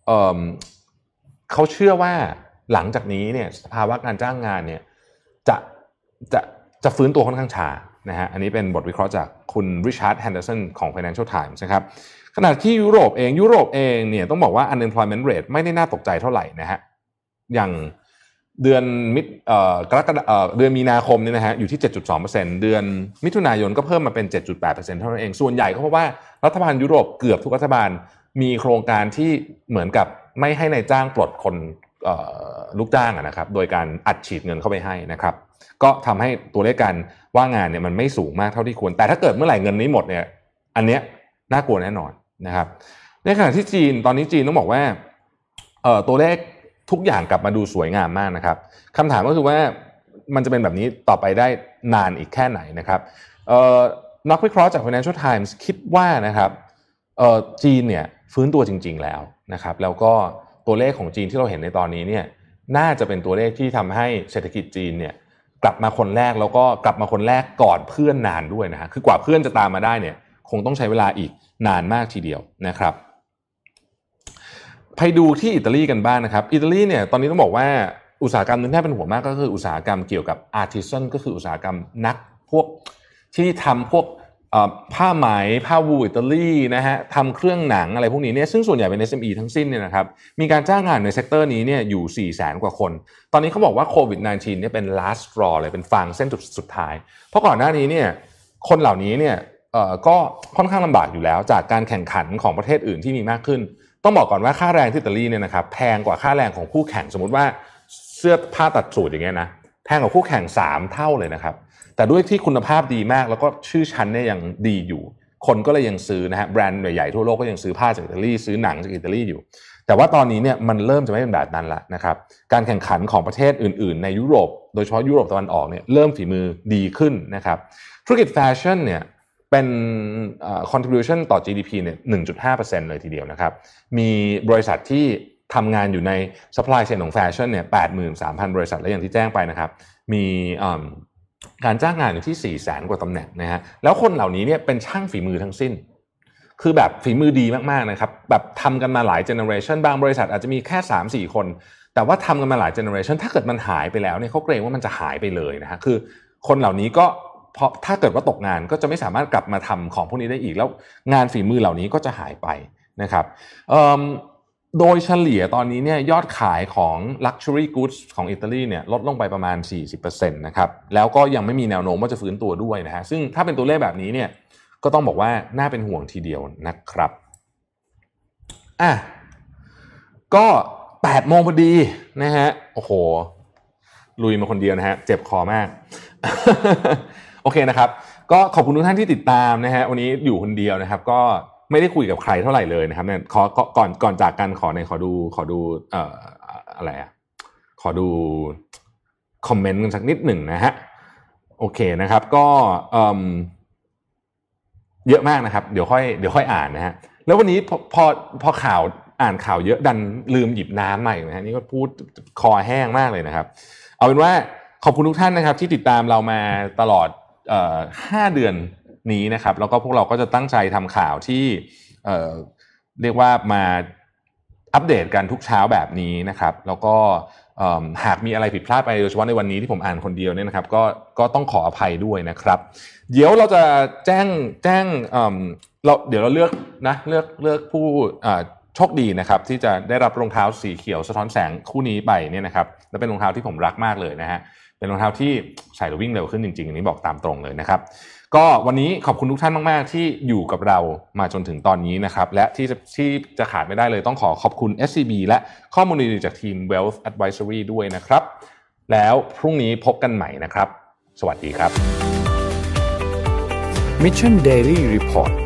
เขาเชื่อว่าหลังจากนี้เนี่ยภาวะการจ้างงานเนี่ยจะจะจะฟื้นตัวค่อนข้างช้านะฮะอันนี้เป็นบทวิเคราะห์จากคุณริชาร์ดแฮนเดอร์สันของ Financial Times นะครับขณะที่ยุโรปเองยุโรปเองเนี่ยต้องบอกว่า unemployment rate ไม่ได้น่าตกใจเท่าไหร่นะฮะอย่าง เดือนมิกรกฎาเดือนมีนาคมเนี่ยนะฮะอยู่ที่ 7.2%เดือนมิถุนายนก็เพิ่มมาเป็น 7.8%เท่านั้นเอง ส่วนใหญ่ก็เพราะว่ารัฐบาลยุโรปเกือบทุกรัฐบาลมีโครงการที่เหมือนกับไม่ให้ในายจ้างปลดคนลูกจ้างนะครับ โดยการอัดฉีดเงินเข้าไปให้นะครับ ก็ทำให้ตัวเลขการว่างงานเนี่ยมันไม่สูงมากเท่าที่ควร แต่ถ้าเกิดเมื่อไหร่เงินนี้หมดเนี่ย อันเนี้ยน่ากลัวแน่นอนนะครับ ในขณะที่จีนตอนนี้จีนต้องบอกว่าตัวเลข ทุกอย่างกลับมาดูสวยงามมากนะครับคำถามก็คือว่ามันจะเป็นแบบนี้ต่อไปได้นานอีกแค่ไหนนะครับนักวิเคราะห์จาก Financial Times คิดว่านะครับจีนเนี่ยฟื้นตัวจริง ๆแล้วนะครับ แล้วก็ตัวเลขของจีนที่เราเห็นในตอนนี้เนี่ยน่าจะเป็นตัวเลขที่ทำให้เศรษฐกิจจีนเนี่ยกลับมาคนแรกแล้วก็กลับมาคนแรกก่อนเพื่อนนานด้วยนะฮะคือกว่าเพื่อนจะตามมาได้เนี่ยคงต้องใช้เวลาอีกนานมากทีเดียวนะครับ ไปดูที่อิตาลีกันบ้างนะครับ อิตาลีเนี่ยตอนนี้ต้องบอกว่าอุตสาหกรรมนึงที่เป็นหัวมากก็คืออุตสาหกรรมเกี่ยวกับ artisan ก็คืออุตสาหกรรมนักพวกที่ทำพวกผ้าไหมผ้าวูล อิตาลีนะฮะทำเครื่องหนังอะไรพวกนี้เนี่ยซึ่งส่วนใหญ่เป็น SME ทั้งสิ้นเนี่ยนะครับมีการจ้างงานใน sector นี้เนี่ยอยู่ 4 0 0แสนกว่าคน ตอนนี้เขาบอกว่าโควิด -19 เนี่ยเป็น last straw เลยเป็นฟางเส้นสุดท้าย เพราะก่อนหน้านี้เนี่ยคนเหล่านี้เนี่ยก็ค่อนข้างลำบากอยู่แล้ว จากการแข่งขันของประเทศอื่นที่มีมากขึ้น ต้องบอกก่อนว่าค่าแรงที่อิตาลีเนี่ยนะครับแพงกว่าค่าแรงของคู่แข่งสมมติว่าเสื้อผ้าตัดสูตรอย่างเงี้ยนะแพงกว่าคู่แข่ง 3 เท่าเลยนะครับ แต่ด้วยที่คุณภาพดีมากแล้วก็ชื่อชั้นเนี่ยยังดีอยู่ คนก็เลยยังซื้อนะฮะแบรนด์ใหญ่ๆทั่วโลกก็ยังซื้อผ้าจากอิตาลีซื้อหนังจากอิตาลีอยู่ แต่ว่าตอนนี้เนี่ยมันเริ่มจะไม่เป็นแบบนั้นละนะครับการแข่งขันของประเทศอื่น ๆ ในยุโรป โดยเฉพาะยุโรปตะวันออกเนี่ยเริ่มฝีมือดีขึ้นนะครับธุรกิจแฟชั่นเนี่ย เป็น contribution ต่อ GDP เนี่ย1.5%เลยทีเดียวนะครับ มีบริษัทที่ทำงานอยู่ใน supply chain ของแฟชั่นเนี่ย83,000 บริษัท และอย่างที่แจ้งไปนะครับ มีการจ้างงานอยู่ที่4ี่แสนกว่าตำแหน่งนะฮะ แล้วคนเหล่านี้เนี่ยเป็นช่างฝีมือทั้งสิ้น คือแบบฝีมือดีมากๆนะครับ แบบทำกันมาหลาย generation บางบริษัทอาจจะมีแค่ 3 4 คน แต่ว่าทำกันมาหลาย generation ถ้าเกิดมันหายไปแล้วเนี่ยเขาเกรงว่ามันจะหายไปเลยนะฮะ คือคนเหล่านี้ก็ เพราะถ้าเกิดว่าตกงานก็จะไม่สามารถกลับมาทำของพวกนี้ได้อีกแล้ว งานฝีมือเหล่านี้ก็จะหายไปนะครับโดยเฉลี่ยตอนนี้เนี่ยยอดขายของ Luxury Goods ของอิตาลีเนี่ยลดลงไปประมาณ 40%นะครับแล้วก็ยังไม่มีแนวโน้มว่าจะฟื้นตัวด้วยนะฮะซึ่งถ้าเป็นตัวเลขแบบนี้เนี่ยก็ต้องบอกว่าน่าเป็นห่วงทีเดียวนะครับอะก็8โมงพอดีนะฮะโอ้โหลุยมาคนเดียวนะฮะเจ็บคอมาก โอเคนะครับ ก็ขอบคุณทุกท่านที่ติดตามนะฮะวันนี้อยู่คนเดียวนะครับ ก็ไม่ได้คุยกับใครเท่าไหร่เลยนะครับเนี่ยขอก่อนก่อนจากกันขอในขอดูขอดูเอ่ออะไรอะขอดูคอมเมนต์กันสักนิดหนึ่งนะฮะโอเคนะครับ ก็เยอะมากนะครับ เดี๋ยวค่อยเดี๋ยวค่อยอ่านนะฮะแล้ววันนี้พอพอพอข่าวอ่านข่าวเยอะดันลืมหยิบน้ำใหม่นะฮะนี่ก็พูดคอแห้งมากเลยนะครับ เอาเป็นว่าขอบคุณทุกท่านนะครับ ที่ติดตามเรามาตลอด ห้าเดือนนี้นะครับ แล้วก็พวกเราก็จะตั้งใจทำข่าวที่เเรียกว่ามาอัปเดตกันทุกเช้าแบบนี้นะครับ แล้วก็หากมีอะไรผิดพลาดไปโดยเฉพาะในวันนี้ที่ผมอ่านคนเดียวเนี่ยนะครับ ก็ก็ต้องขออภัยด้วยนะครับ เดี๋ยวเราจะแจ้งแจ้งเราเดี๋ยวเราเลือกนะเลือกเลือกผู้โชคดีนะครับ ที่จะได้รับรองเท้าสีเขียวสะท้อนแสงคู่นี้ไปเนี่ยนะครับ และเป็นรองเท้าที่ผมรักมากเลยนะฮะ เป็นรองเท้าที่ใส่แล้ววิ่งเร็วขึ้นจริงๆอันนี้บอกตามตรงเลยนะครับ ก็วันนี้ขอบคุณทุกท่านมากๆ ที่อยู่กับเรามาจนถึงตอนนี้นะครับ และที่จะที่จะขาดไม่ได้เลยต้องขอขอบคุณ SCB และข้อมูลดีๆจากทีม Wealth Advisory ด้วยนะครับ แล้วพรุ่งนี้พบกันใหม่นะครับ สวัสดีครับ Mission Daily Report